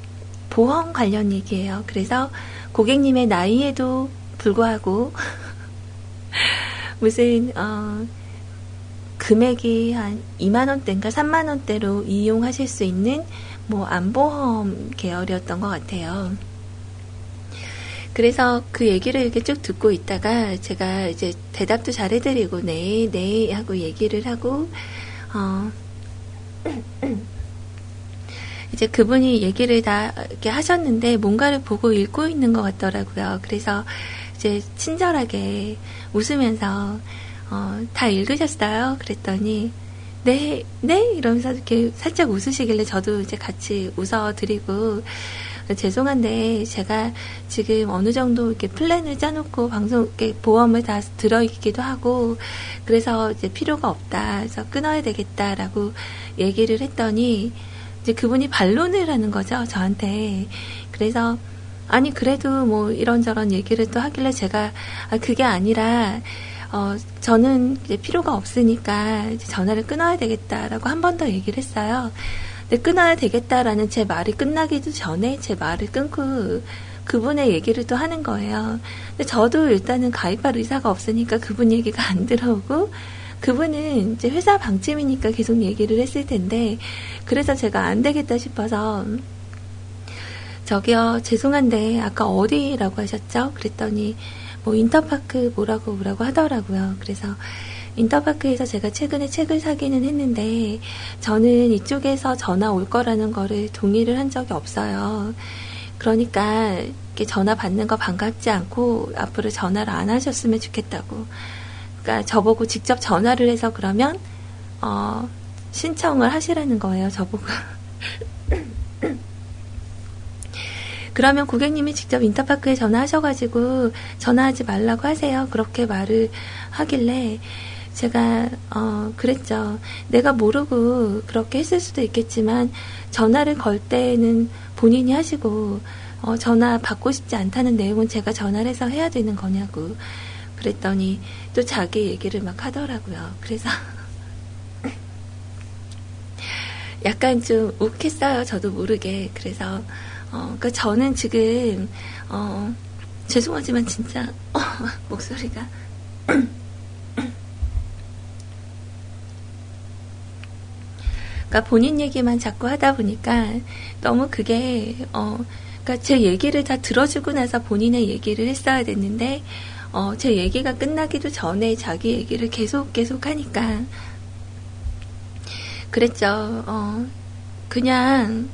보험 관련 얘기예요. 그래서 고객님의 나이에도 불구하고 무슨 어, 금액이 한 2만 원대인가 3만 원대로 이용하실 수 있는 뭐 안보험 계열이었던 것 같아요. 그래서 그 얘기를 이렇게 쭉 듣고 있다가 제가 이제 대답도 잘 해드리고 네, 네 하고 얘기를 하고 어, 이제 그분이 얘기를 다 이렇게 하셨는데 뭔가를 보고 읽고 있는 것 같더라고요. 그래서 이제 친절하게 웃으면서 어, 다 읽으셨어요? 그랬더니 네, 네 이러면서 이렇게 살짝 웃으시길래 저도 이제 같이 웃어드리고 죄송한데 제가 지금 어느 정도 이렇게 플랜을 짜놓고 방송 보험을 다 들어있기도 하고 그래서 이제 필요가 없다. 그래서 끊어야 되겠다라고 얘기를 했더니 이제 그분이 반론을 하는 거죠 저한테. 그래서 아니 그래도 뭐 이런저런 얘기를 또 하길래 제가 아, 그게 아니라 어, 저는 이제 필요가 없으니까 이제 전화를 끊어야 되겠다라고 한 번 더 얘기를 했어요. 근데 끊어야 되겠다라는 제 말이 끝나기도 전에 제 말을 끊고 그분의 얘기를 또 하는 거예요. 근데 저도 일단은 가입할 의사가 없으니까 그분 얘기가 안 들어오고 그분은 이제 회사 방침이니까 계속 얘기를 했을 텐데 그래서 제가 안 되겠다 싶어서 저기요 죄송한데 아까 어디라고 하셨죠? 그랬더니 뭐 인터파크 뭐라고 뭐라고 하더라고요. 그래서 인터파크에서 제가 최근에 책을 사기는 했는데 저는 이쪽에서 전화 올 거라는 거를 동의를 한 적이 없어요. 그러니까 이렇게 전화 받는 거 반갑지 않고 앞으로 전화를 안 하셨으면 좋겠다고. 그러니까 저보고 직접 전화를 해서 그러면 어, 신청을 하시라는 거예요. 저보고. 그러면 고객님이 직접 인터파크에 전화하셔가지고 전화하지 말라고 하세요. 그렇게 말을 하길래 제가 어 그랬죠. 내가 모르고 그렇게 했을 수도 있겠지만 전화를 걸 때는 본인이 하시고 어 전화 받고 싶지 않다는 내용은 제가 전화를 해서 해야 되는 거냐고 그랬더니 또 자기 얘기를 막 하더라고요. 그래서 약간 좀 욱했어요. 저도 모르게. 그래서 어, 그러니까 저는 지금 어, 죄송하지만 진짜 어, 목소리가 그러니까 본인 얘기만 자꾸 하다 보니까 너무 그게 어, 그러니까 제 얘기를 다 들어주고 나서 본인의 얘기를 했어야 됐는데 어, 제 얘기가 끝나기도 전에 자기 얘기를 계속 계속 하니까 그랬죠. 어, 그냥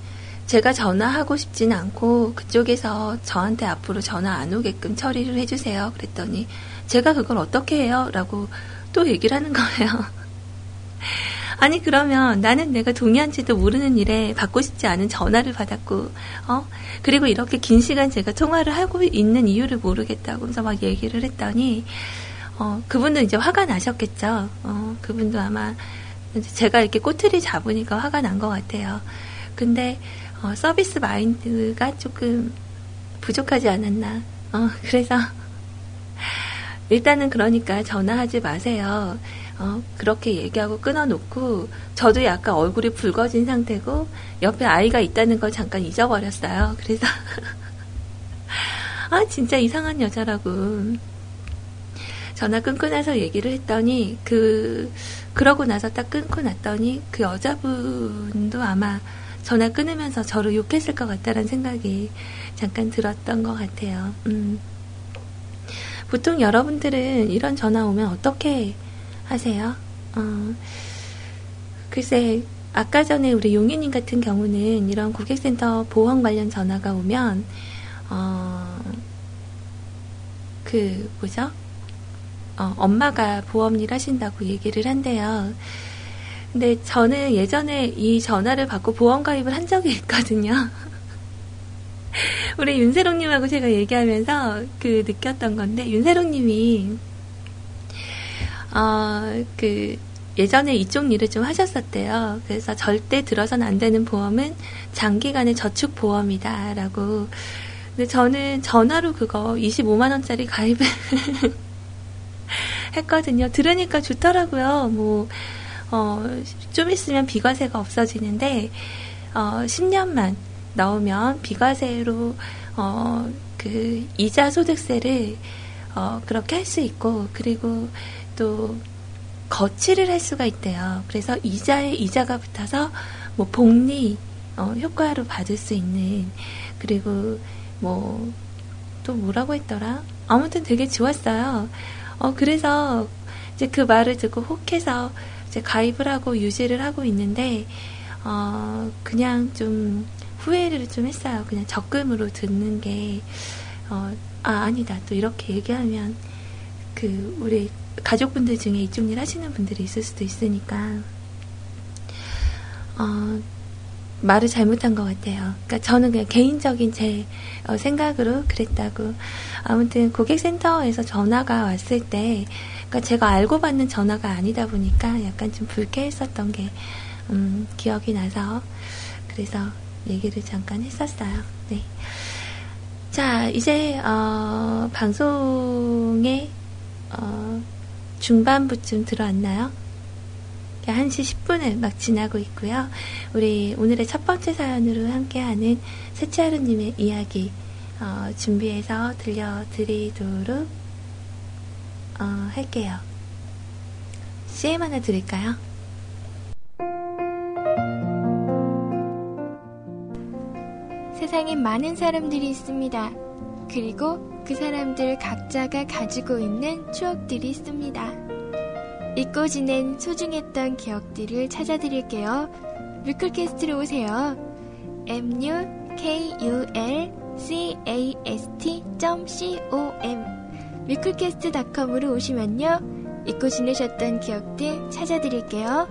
제가 전화하고 싶진 않고 그쪽에서 저한테 앞으로 전화 안 오게끔 처리를 해주세요. 그랬더니 제가 그걸 어떻게 해요? 라고 또 얘기를 하는 거예요. 아니 그러면 나는 내가 동의한지도 모르는 일에 받고 싶지 않은 전화를 받았고 어 그리고 이렇게 긴 시간 제가 통화를 하고 있는 이유를 모르겠다고 해서 막 얘기를 했더니 어 그분도 이제 화가 나셨겠죠 어 그분도 아마 제가 이렇게 꼬투리 잡으니까 화가 난 것 같아요 근데 어, 서비스 마인드가 조금 부족하지 않았나. 어, 그래서 일단은 그러니까 전화하지 마세요. 어, 그렇게 얘기하고 끊어놓고 저도 약간 얼굴이 붉어진 상태고 옆에 아이가 있다는 걸 잠깐 잊어버렸어요. 그래서 아 진짜 이상한 여자라고 전화 끊고 나서 얘기를 했더니 그 그러고 나서 딱 끊고 났더니 그 여자분도 아마 전화 끊으면서 저를 욕했을 것 같다는 생각이 잠깐 들었던 것 같아요. 음. 보통 여러분들은 이런 전화 오면 어떻게 하세요? 어, 글쎄, 아까 전에 우리 용인님 같은 경우는 이런 고객센터 보험 관련 전화가 오면, 어, 그, 뭐죠? 어, 엄마가 보험 일 하신다고 얘기를 한대요. 근데 저는 예전에 이 전화를 받고 보험 가입을 한 적이 있거든요. 우리 윤세롱님하고 제가 얘기하면서 그 느꼈던 건데, 윤세롱님이, 어, 그, 예전에 이쪽 일을 좀 하셨었대요. 그래서 절대 들어선 안 되는 보험은 장기간의 저축 보험이다라고. 근데 저는 전화로 그거 25만 원짜리 가입을 했거든요. 들으니까 좋더라고요. 뭐, 어, 좀 있으면 비과세가 없어지는데, 어, 10년만 넣으면 비과세로, 어, 그, 이자 소득세를, 어, 그렇게 할 수 있고, 그리고 또, 거치를 할 수가 있대요. 그래서 이자에 이자가 붙어서, 뭐, 복리, 어, 효과로 받을 수 있는, 그리고, 뭐, 또 뭐라고 했더라? 아무튼 되게 좋았어요. 어, 그래서 이제 그 말을 듣고 혹해서 이제 가입을 하고 유지를 하고 있는데, 어, 그냥 좀 후회를 좀 했어요. 그냥 적금으로 듣는 게, 어, 아, 아니다. 또 이렇게 얘기하면 그, 우리 가족분들 중에 이쪽 일 하시는 분들이 있을 수도 있으니까, 어, 말을 잘못한 것 같아요. 그러니까 저는 그냥 개인적인 제 어, 생각으로 그랬다고. 아무튼 고객센터에서 전화가 왔을 때, 그러니까 제가 알고 받는 전화가 아니다 보니까 약간 좀 불쾌했었던 게 음, 기억이 나서 그래서 얘기를 잠깐 했었어요. 네. 자, 이제 어, 방송의 어, 중반부쯤 들어왔나요? 1시 10분을 막 지나고 있고요. 우리 오늘의 첫 번째 사연으로 함께하는 세치하루님의 이야기 어, 준비해서 들려드리도록 어, 할게요. CM 하나 드릴까요? 세상에 많은 사람들이 있습니다. 그리고 그 사람들 각자가 가지고 있는 추억들이 있습니다. 잊고 지낸 소중했던 기억들을 찾아드릴게요. 뮤클캐스트로 오세요. mukulcast.com 뮤클캐스트.com으로 오시면요. 잊고 지내셨던 기억들 찾아드릴게요.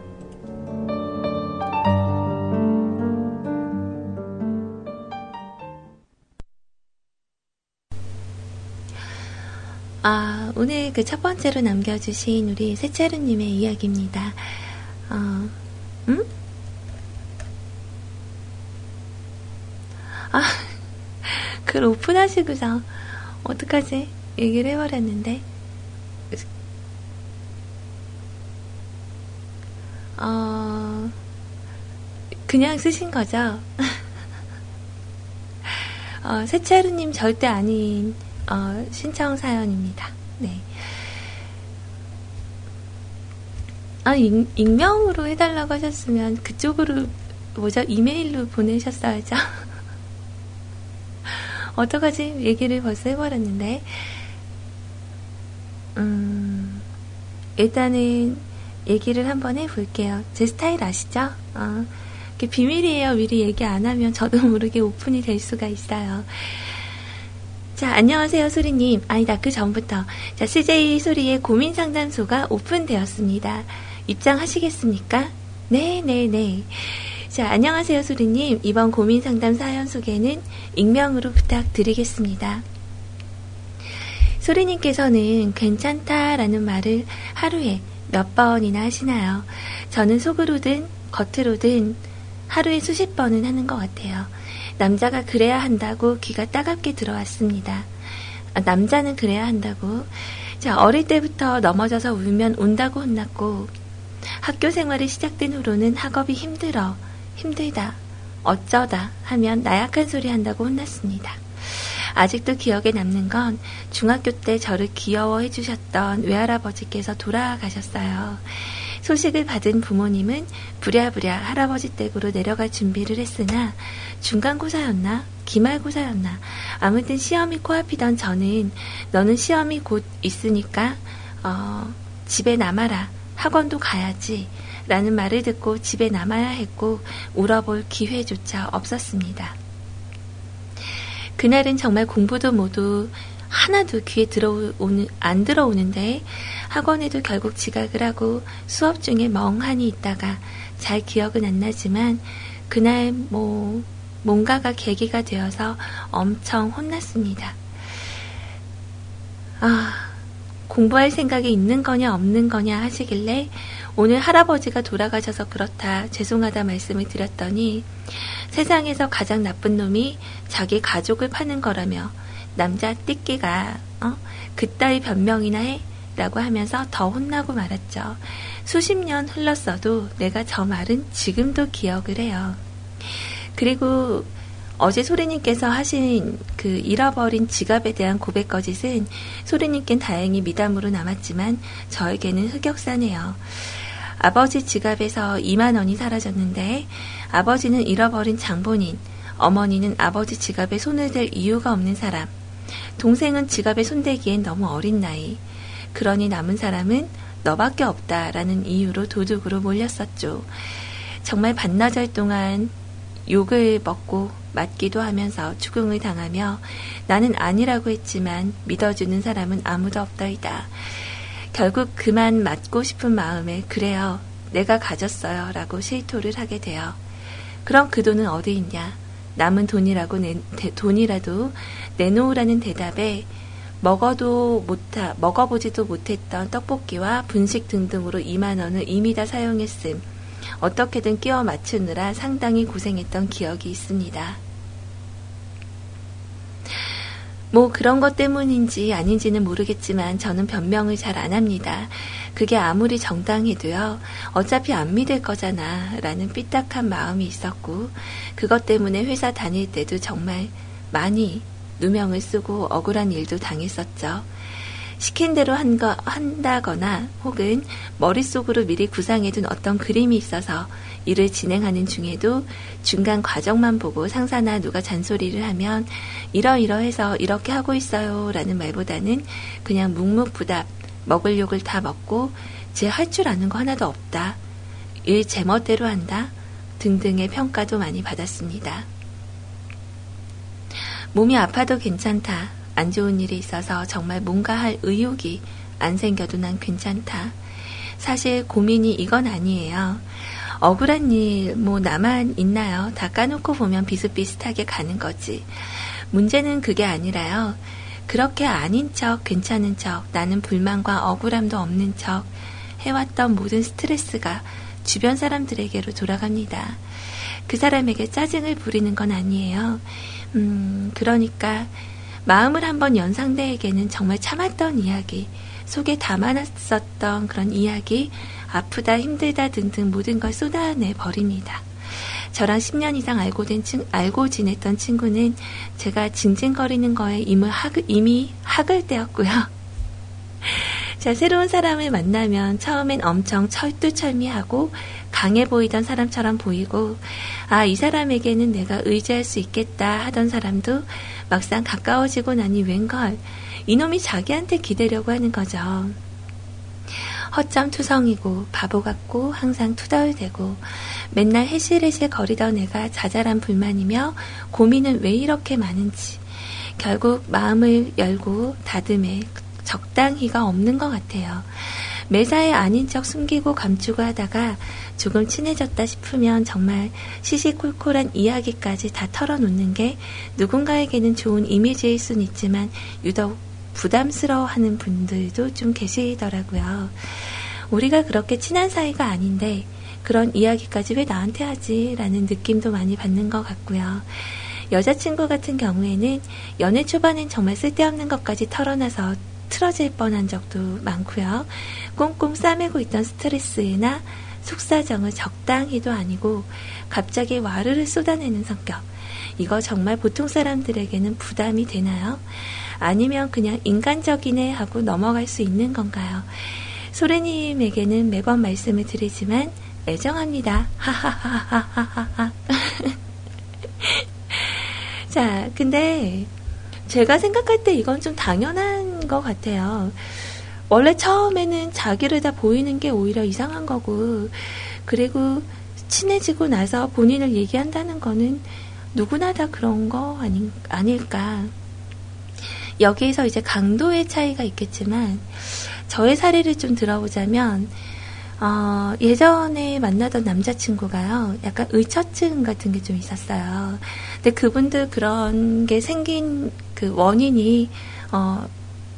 아, 오늘 그 첫 번째로 남겨주신 우리 세차루님의 이야기입니다. 어, 음? 아, 글 오픈하시고서, 어떡하지? 얘기를 해버렸는데. 어, 그냥 쓰신 거죠? 어, 세차루님 절대 아닌, 어, 신청 사연입니다. 네. 아, 익, 익명으로 해달라고 하셨으면 그쪽으로, 뭐죠? 이메일로 보내셨어야죠. 어떡하지? 얘기를 벌써 해버렸는데. 음, 일단은 얘기를 한번 해볼게요. 제 스타일 아시죠? 어, 비밀이에요. 미리 얘기 안 하면 저도 모르게 오픈이 될 수가 있어요. 자, 안녕하세요, 소리님. 아니다, 그 전부터. 자, CJ 소리의 고민 상담소가 오픈되었습니다. 입장하시겠습니까? 네네네. 네, 네. 자, 안녕하세요, 소리님. 이번 고민 상담 사연 소개는 익명으로 부탁드리겠습니다. 소리님께서는 괜찮다라는 말을 하루에 몇 번이나 하시나요? 저는 속으로든 겉으로든 하루에 수십 번은 하는 것 같아요. 남자가 그래야 한다고 귀가 따갑게 들어왔습니다. 아, 남자는 그래야 한다고. 자, 어릴 때부터 넘어져서 울면 온다고 혼났고, 학교 생활이 시작된 후로는 학업이 힘들어, 힘들다, 어쩌다 하면 나약한 소리 한다고 혼났습니다. 아직도 기억에 남는 건 중학교 때 저를 귀여워해 주셨던 외할아버지께서 돌아가셨어요. 소식을 받은 부모님은 부랴부랴 할아버지 댁으로 내려갈 준비를 했으나 중간고사였나 기말고사였나 아무튼 시험이 코앞이던 저는 너는 시험이 곧 있으니까 어, 집에 남아라 학원도 가야지 라는 말을 듣고 집에 남아야 했고 울어볼 기회조차 없었습니다. 그날은 정말 공부도 모두 하나도 귀에 들어오는, 안 들어오는데 학원에도 결국 지각을 하고 수업 중에 멍하니 있다가 잘 기억은 안 나지만 그날 뭐 뭔가가 계기가 되어서 엄청 혼났습니다. 아, 공부할 생각이 있는 거냐 없는 거냐 하시길래 오늘 할아버지가 돌아가셔서 그렇다 죄송하다 말씀을 드렸더니 세상에서 가장 나쁜 놈이 자기 가족을 파는 거라며 남자 띠끼가 어? 그따위 변명이나 해? 라고 하면서 더 혼나고 말았죠. 수십 년 흘렀어도 내가 저 말은 지금도 기억을 해요. 그리고 어제 소리님께서 하신 그 잃어버린 지갑에 대한 고백 거짓은 소리님께는 다행히 미담으로 남았지만 저에게는 흑역사네요. 아버지 지갑에서 2만 원이 사라졌는데 아버지는 잃어버린 장본인, 어머니는 아버지 지갑에 손을 댈 이유가 없는 사람, 동생은 지갑에 손대기엔 너무 어린 나이. 그러니 남은 사람은 너밖에 없다라는 이유로 도둑으로 몰렸었죠. 정말 반나절 동안 욕을 먹고 맞기도 하면서 추궁을 당하며 나는 아니라고 했지만 믿어주는 사람은 아무도 없더이다. 결국 그만 맞고 싶은 마음에 그래요. 내가 가졌어요. 라고 실토를 하게 돼요. 그럼 그 돈은 어디 있냐? 남은 돈이라고 내, 돈이라도 내놓으라는 대답에 먹어도 못하, 먹어보지도 못했던 떡볶이와 분식 등등으로 2만 원을 이미 다 사용했음. 어떻게든 끼워 맞추느라 상당히 고생했던 기억이 있습니다. 뭐 그런 것 때문인지 아닌지는 모르겠지만 저는 변명을 잘 안 합니다. 그게 아무리 정당해도요, 어차피 안 믿을 거잖아, 라는 삐딱한 마음이 있었고, 그것 때문에 회사 다닐 때도 정말 많이 누명을 쓰고 억울한 일도 당했었죠. 시킨 대로 한 거, 한다거나 혹은 머릿속으로 미리 구상해둔 어떤 그림이 있어서 일을 진행하는 중에도 중간 과정만 보고 상사나 누가 잔소리를 하면 이러이러해서 이렇게 하고 있어요 라는 말보다는 그냥 묵묵부답 먹을 욕을 다 먹고 제 할 줄 아는 거 하나도 없다. 일 제멋대로 한다. 등등의 평가도 많이 받았습니다. 몸이 아파도 괜찮다. 안 좋은 일이 있어서 정말 뭔가 할 의욕이 안 생겨도 난 괜찮다. 사실 고민이 이건 아니에요. 억울한 일, 뭐, 나만 있나요? 다 까놓고 보면 비슷비슷하게 가는 거지. 문제는 그게 아니라요. 그렇게 아닌 척, 괜찮은 척, 나는 불만과 억울함도 없는 척 해왔던 모든 스트레스가 주변 사람들에게로 돌아갑니다. 그 사람에게 짜증을 부리는 건 아니에요. 음, 그러니까 마음을 한번 연 상대에게는 정말 참았던 이야기, 속에 담아놨었던 그런 이야기, 아프다, 힘들다 등등 모든 걸 쏟아내 버립니다. 저랑 10년 이상 알고 된 친, 알고 지냈던 친구는 제가 징징거리는 거에 이미 학을, 이미 학을 떼었고요. 자, 새로운 사람을 만나면 처음엔 엄청 철두철미하고 강해 보이던 사람처럼 보이고, 아, 이 사람에게는 내가 의지할 수 있겠다 하던 사람도 막상 가까워지고 나니 웬걸, 이놈이 자기한테 기대려고 하는 거죠. 허점 투성이고 바보 같고 항상 투덜대고 맨날 해실해실 거리던 애가 자잘한 불만이며 고민은 왜 이렇게 많은지 결국 마음을 열고 다듬에 적당히가 없는 것 같아요. 매사에 아닌 척 숨기고 감추고 하다가 조금 친해졌다 싶으면 정말 시시콜콜한 이야기까지 다 털어놓는 게 누군가에게는 좋은 이미지일 순 있지만 유독 부담스러워하는 분들도 좀 계시더라고요. 우리가 그렇게 친한 사이가 아닌데 그런 이야기까지 왜 나한테 하지? 라는 느낌도 많이 받는 것 같고요. 여자친구 같은 경우에는 연애 초반엔 정말 쓸데없는 것까지 털어놔서 틀어질 뻔한 적도 많고요. 꽁꽁 싸매고 있던 스트레스나 속사정을 적당히도 아니고 갑자기 와르르 쏟아내는 성격. 이거 정말 보통 사람들에게는 부담이 되나요? 아니면 그냥 인간적이네 하고 넘어갈 수 있는 건가요? 소래님에게는 매번 말씀을 드리지만 애정합니다. 하하하하하하. 자, 근데 제가 생각할 때 이건 좀 당연한 것 같아요. 원래 처음에는 자기를 다 보이는 게 오히려 이상한 거고, 그리고 친해지고 나서 본인을 얘기한다는 거는 누구나 다 그런 거 아니, 아닐까. 여기에서 이제 강도의 차이가 있겠지만, 저의 사례를 좀 들어보자면, 어, 예전에 만나던 남자친구가요, 약간 의처증 같은 게 좀 있었어요. 근데 그분들 그런 게 생긴 그 원인이, 어,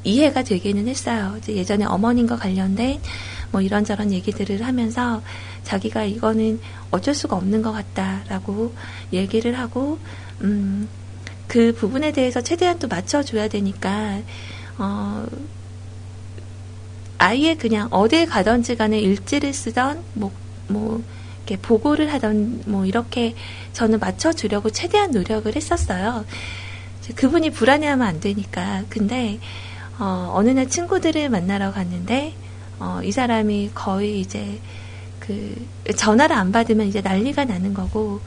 이해가 되기는 했어요. 예전에 어머님과 관련된 뭐 이런저런 얘기들을 하면서 자기가 이거는 어쩔 수가 없는 것 같다라고 얘기를 하고, 음, 그 부분에 대해서 최대한 또 맞춰줘야 되니까, 어, 아예 그냥 어딜 가든지 간에 일지를 쓰던, 뭐, 뭐, 이렇게 보고를 하던, 뭐, 이렇게 저는 맞춰주려고 최대한 노력을 했었어요. 그분이 불안해하면 안 되니까. 근데, 어, 어느 날 친구들을 만나러 갔는데, 어, 이 사람이 거의 이제, 그, 전화를 안 받으면 이제 난리가 나는 거고,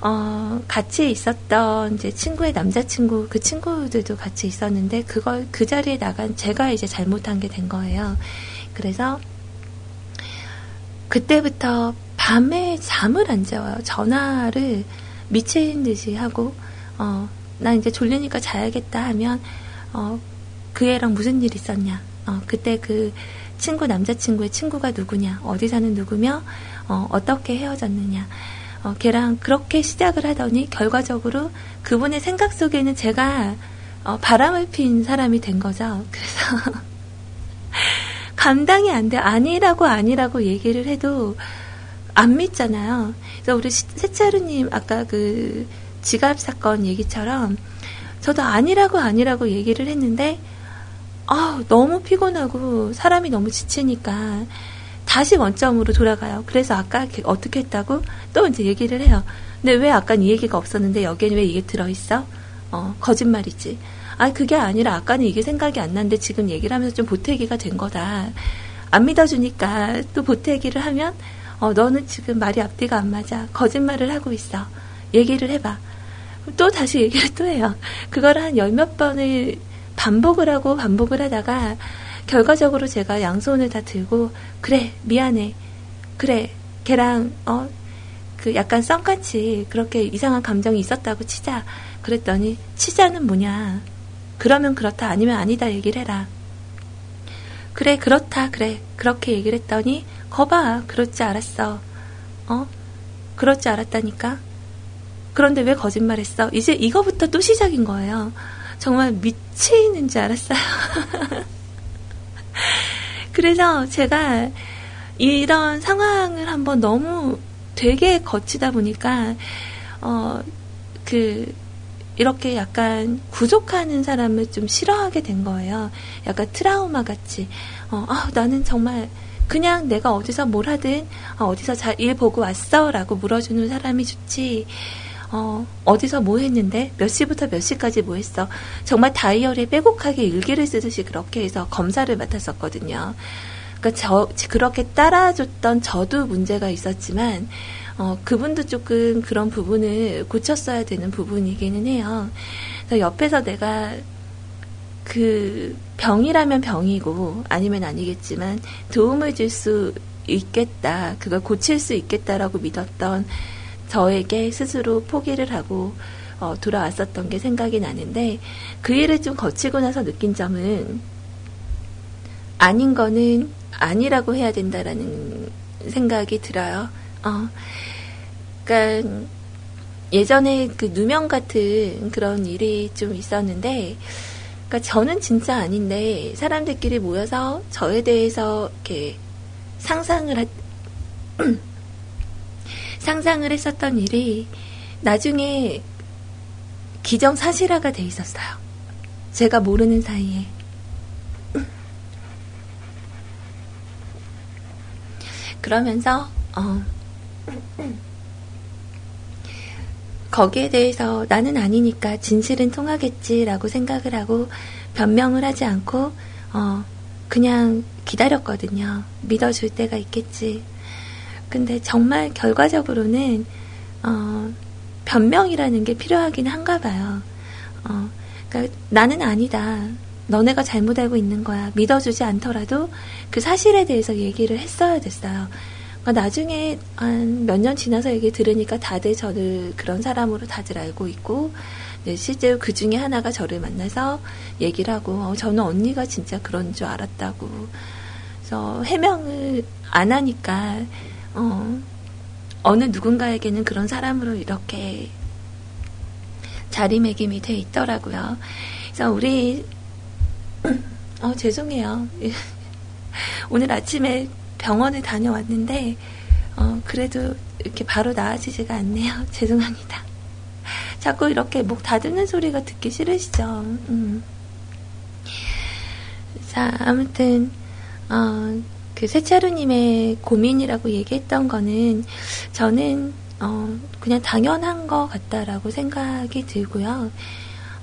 어, 같이 있었던 이제 친구의 남자친구, 그 친구들도 같이 있었는데, 그걸 그 자리에 나간 제가 이제 잘못한 게 된 거예요. 그래서, 그때부터 밤에 잠을 안 재워요. 전화를 미친 듯이 하고, 어, 나 이제 졸리니까 자야겠다 하면, 어, 그 애랑 무슨 일 있었냐. 어, 그때 그 친구 남자친구의 친구가 누구냐. 어디 사는 누구며, 어, 어떻게 헤어졌느냐. 어, 걔랑 그렇게 시작을 하더니 결과적으로 그분의 생각 속에는 제가 어, 바람을 핀 사람이 된 거죠. 그래서 감당이 안 돼. 아니라고 아니라고 얘기를 해도 안 믿잖아요. 그래서 우리 세차루님 아까 그 지갑 사건 얘기처럼 저도 아니라고 아니라고 얘기를 했는데 아 너무 피곤하고 사람이 너무 지치니까 다시 원점으로 돌아가요. 그래서 아까 어떻게 했다고 또 이제 얘기를 해요. 근데 왜 아까 이 얘기가 없었는데 여기엔 왜 이게 들어있어? 어, 거짓말이지. 아, 그게 아니라 아까는 이게 생각이 안 났는데 지금 얘기를 하면서 좀 보태기가 된 거다. 안 믿어주니까 또 보태기를 하면, 어, 너는 지금 말이 앞뒤가 안 맞아. 거짓말을 하고 있어. 얘기를 해봐. 또 다시 얘기를 또 해요. 그걸 한 열 몇 번을 반복을 하고 반복을 하다가 결과적으로 제가 양손을 다 들고 그래 미안해. 그래 걔랑 어 그 약간 썸같이 그렇게 이상한 감정이 있었다고 치자. 그랬더니 치자는 뭐냐? 그러면 그렇다 아니면 아니다 얘기를 해라. 그래 그렇다 그래. 그렇게 얘기를 했더니 거봐 그렇지 알았어. 어? 그렇지 알았다니까? 그런데 왜 거짓말했어? 이제 이거부터 또 시작인 거예요 정말 미치는 줄 알았어요 그래서 제가 이런 상황을 한번 너무 되게 거치다 보니까, 어, 그, 이렇게 약간 구속하는 사람을 좀 싫어하게 된 거예요. 약간 트라우마 같이. 어, 아, 나는 정말 그냥 내가 어디서 뭘 하든, 어, 어디서 잘 일 보고 왔어? 라고 물어주는 사람이 좋지. 어, 어디서 뭐 했는데? 몇 시부터 몇 시까지 뭐 했어? 정말 다이어리에 빼곡하게 일기를 쓰듯이 그렇게 해서 검사를 맡았었거든요. 그러니까 저, 그렇게 따라줬던 저도 문제가 있었지만, 어, 그분도 조금 그런 부분을 고쳤어야 되는 부분이기는 해요. 그래서 옆에서 내가 그 병이라면 병이고 아니면 아니겠지만 도움을 줄 수 있겠다, 그걸 고칠 수 있겠다라고 믿었던 저에게 스스로 포기를 하고 어, 돌아왔었던 게 생각이 나는데 그 일을 좀 거치고 나서 느낀 점은 아닌 거는 아니라고 해야 된다라는 생각이 들어요. 어, 그러니까 예전에 그 누명 같은 그런 일이 좀 있었는데, 그러니까 저는 진짜 아닌데 사람들끼리 모여서 저에 대해서 이렇게 상상을 하, 상상을 했었던 일이 나중에 기정사실화가 돼 있었어요. 제가 모르는 사이에. 그러면서, 어, 거기에 대해서 나는 아니니까 진실은 통하겠지라고 생각을 하고 변명을 하지 않고, 어, 그냥 기다렸거든요. 믿어줄 때가 있겠지. 근데 정말 결과적으로는 어, 변명이라는 게 필요하긴 한가 봐요. 어, 그러니까 나는 아니다. 너네가 잘못 알고 있는 거야. 믿어주지 않더라도 그 사실에 대해서 얘기를 했어야 됐어요. 그러니까 나중에 한 몇 년 지나서 얘기 들으니까 다들 저를 그런 사람으로 다들 알고 있고 네, 실제로 그 중에 하나가 저를 만나서 얘기를 하고 어, 저는 언니가 진짜 그런 줄 알았다고 그래서 해명을 안 하니까 어, 어느 누군가에게는 그런 사람으로 이렇게 자리매김이 돼 있더라고요. 그래서 우리 어, 죄송해요. 오늘 아침에 병원에 다녀왔는데, 어, 그래도 이렇게 바로 나아지지가 않네요. 죄송합니다. 자꾸 이렇게 목 다듬는 소리가 듣기 싫으시죠? 음. 자, 아무튼, 어, 그 세차루님의 고민이라고 얘기했던 거는 저는, 어, 그냥 당연한 것 같다라고 생각이 들고요.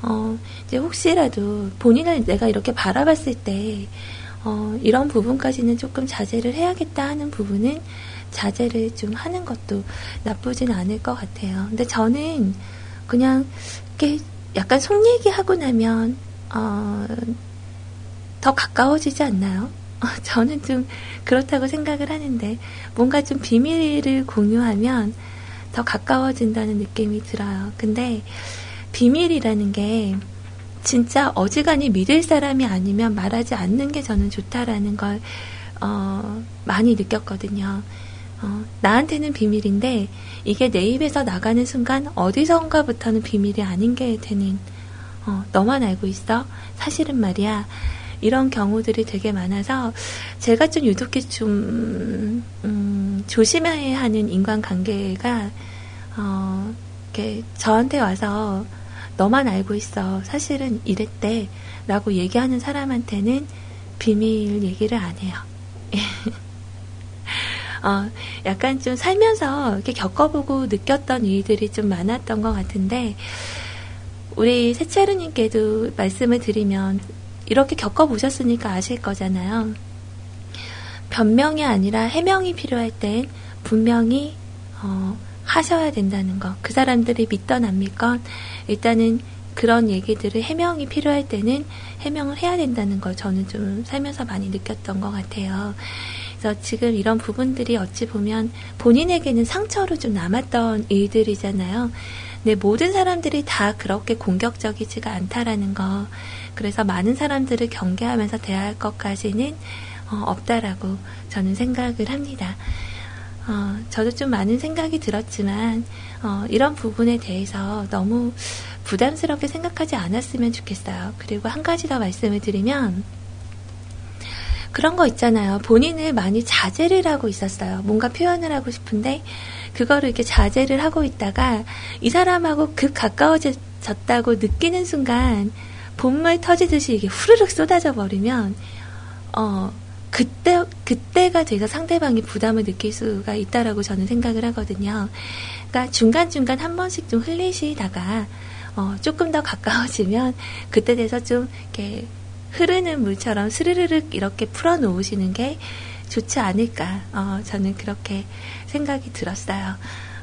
어, 이제 혹시라도 본인을 내가 이렇게 바라봤을 때, 어, 이런 부분까지는 조금 자제를 해야겠다 하는 부분은 자제를 좀 하는 것도 나쁘진 않을 것 같아요. 근데 저는 그냥 이렇게 약간 속 얘기하고 나면, 어, 더 가까워지지 않나요? 어, 저는 좀 그렇다고 생각을 하는데, 뭔가 좀 비밀을 공유하면 더 가까워진다는 느낌이 들어요. 근데 비밀이라는 게 진짜 어지간히 믿을 사람이 아니면 말하지 않는 게 저는 좋다라는 걸, 어, 많이 느꼈거든요. 어, 나한테는 비밀인데 이게 내 입에서 나가는 순간 어디선가부터는 비밀이 아닌 게 되는 어, 너만 알고 있어 사실은 말이야 이런 경우들이 되게 많아서 제가 좀 유독히 좀 음, 조심해야 하는 인간관계가 어, 이렇게 저한테 와서 너만 알고 있어 사실은 이랬대라고 얘기하는 사람한테는 비밀 얘기를 안 해요. 어, 약간 좀 살면서 이렇게 겪어보고 느꼈던 일들이 좀 많았던 것 같은데, 우리 세차르님께도 말씀을 드리면, 이렇게 겪어보셨으니까 아실 거잖아요. 변명이 아니라 해명이 필요할 땐 분명히, 어, 하셔야 된다는 거. 그 사람들이 믿던 안 믿건, 일단은 그런 얘기들을 해명이 필요할 때는 해명을 해야 된다는 걸 저는 좀 살면서 많이 느꼈던 것 같아요. 그래서 지금 이런 부분들이 어찌 보면 본인에게는 상처로 좀 남았던 일들이잖아요. 네, 모든 사람들이 다 그렇게 공격적이지가 않다라는 거. 그래서 많은 사람들을 경계하면서 대할 것까지는 어, 없다라고 저는 생각을 합니다. 어, 저도 좀 많은 생각이 들었지만 어, 이런 부분에 대해서 너무 부담스럽게 생각하지 않았으면 좋겠어요. 그리고 한 가지 더 말씀을 드리면 그런 거 있잖아요. 본인을 많이 자제를 하고 있었어요. 뭔가 표현을 하고 싶은데 그거를 이렇게 자제를 하고 있다가 이 사람하고 급 가까워졌다고 느끼는 순간 본물 터지듯이 이게 후루룩 쏟아져 버리면 어 그때 그때가 돼서 상대방이 부담을 느낄 수가 있다라고 저는 생각을 하거든요. 그러니까 중간 중간 한 번씩 좀 흘리시다가 어, 조금 더 가까워지면 그때 돼서 좀 이렇게 흐르는 물처럼 스르르륵 이렇게 풀어 놓으시는 게 좋지 않을까. 어, 저는 그렇게 생각이 들었어요.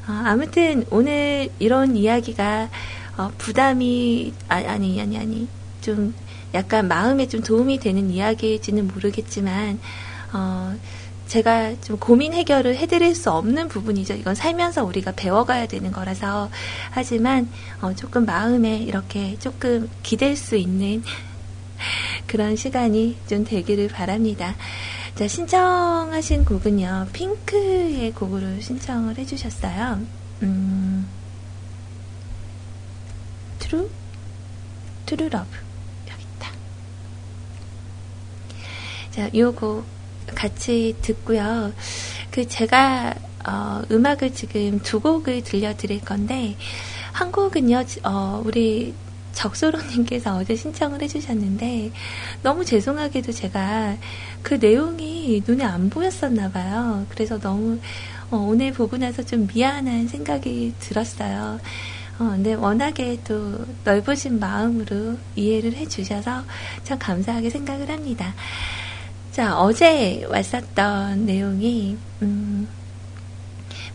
어, 아무튼 오늘 이런 이야기가 어, 부담이 아, 아니 아니 아니 좀 약간 마음에 좀 도움이 되는 이야기일지는 모르겠지만 어, 제가 좀 고민 해결을 해드릴 수 없는 부분이죠. 이건 살면서 우리가 배워가야 되는 거라서 하지만 어, 조금 마음에 이렇게 조금 기댈 수 있는 그런 시간이 좀 되기를 바랍니다. 자, 신청하신 곡은요, 핑크의 곡으로 신청을 해주셨어요. 음, True? True Love. 여기 있다. 자, 요곡 같이 듣고요. 그, 제가, 어, 음악을 지금 두 곡을 들려드릴 건데, 한 곡은요, 어, 우리 적소로님께서 어제 신청을 해주셨는데 너무 죄송하게도 제가 그 내용이 눈에 안 보였었나 봐요. 그래서 너무 어, 오늘 보고 나서 좀 미안한 생각이 들었어요. 어, 근데 워낙에 또 넓으신 마음으로 이해를 해주셔서 참 감사하게 생각을 합니다. 자, 어제 왔었던 내용이, 음,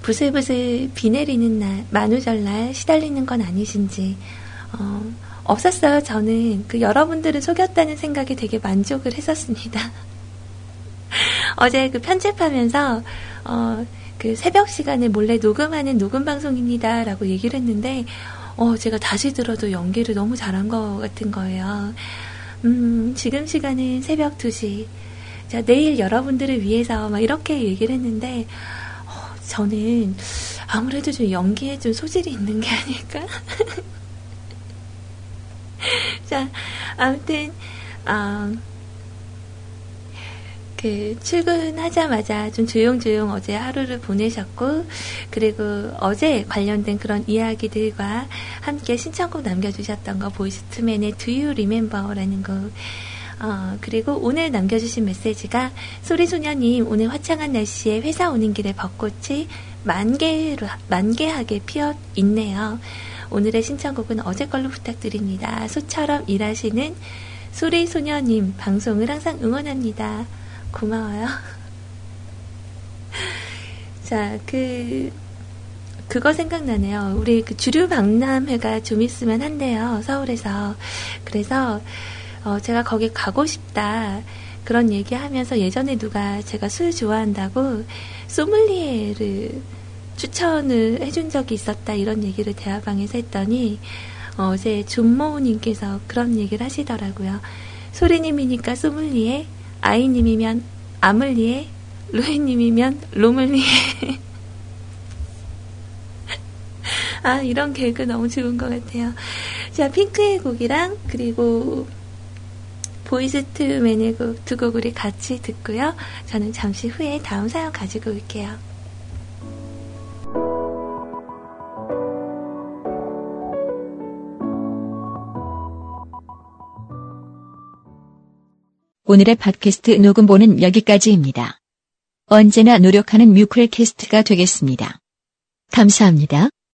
부슬부슬 비 내리는 날, 만우절날 시달리는 건 아니신지, 어, 없었어요. 저는 그 여러분들을 속였다는 생각에 되게 만족을 했었습니다. 어제 그 편집하면서 어, 그 새벽 시간에 몰래 녹음하는 녹음 방송입니다라고 얘기를 했는데 어, 제가 다시 들어도 연기를 너무 잘한 것 같은 거예요. 음, 지금 시간은 새벽 2시. 자, 내일 여러분들을 위해서 막 이렇게 얘기를 했는데 어, 저는 아무래도 좀 연기에 좀 소질이 있는 게 아닐까? 자, 아무튼, 아, 그 출근하자마자 좀 조용조용 어제 하루를 보내셨고 그리고 어제 관련된 그런 이야기들과 함께 신청곡 남겨주셨던 거 보이스트맨의 Do You Remember라는 곡 어, 그리고 오늘 남겨주신 메시지가 소리소녀님 오늘 화창한 날씨에 회사 오는 길에 벚꽃이 만개로 만개하게 피어 있네요. 오늘의 신청곡은 어제 걸로 부탁드립니다. 소처럼 일하시는 소리소녀님 방송을 항상 응원합니다. 고마워요. 자, 그, 그거 생각나네요. 우리 그 주류 박람회가 좀 있으면 한대요. 서울에서. 그래서, 어, 제가 거기 가고 싶다. 그런 얘기 하면서 예전에 누가 제가 술 좋아한다고 소믈리에를 추천을 해준 적이 있었다. 이런 얘기를 대화방에서 했더니, 어제 존모우님께서 그런 얘기를 하시더라고요. 소리님이니까 소믈리에, 아이님이면 아물리에, 로에님이면 로물리에. 아, 이런 개그 너무 좋은 것 같아요. 자, 핑크의 곡이랑, 그리고, 보이스트맨의 곡 두 곡 우리 같이 듣고요. 저는 잠시 후에 다음 사연 가지고 올게요. 오늘의 팟캐스트 녹음본은 여기까지입니다. 언제나 노력하는 뮤클캐스트가 되겠습니다. 감사합니다.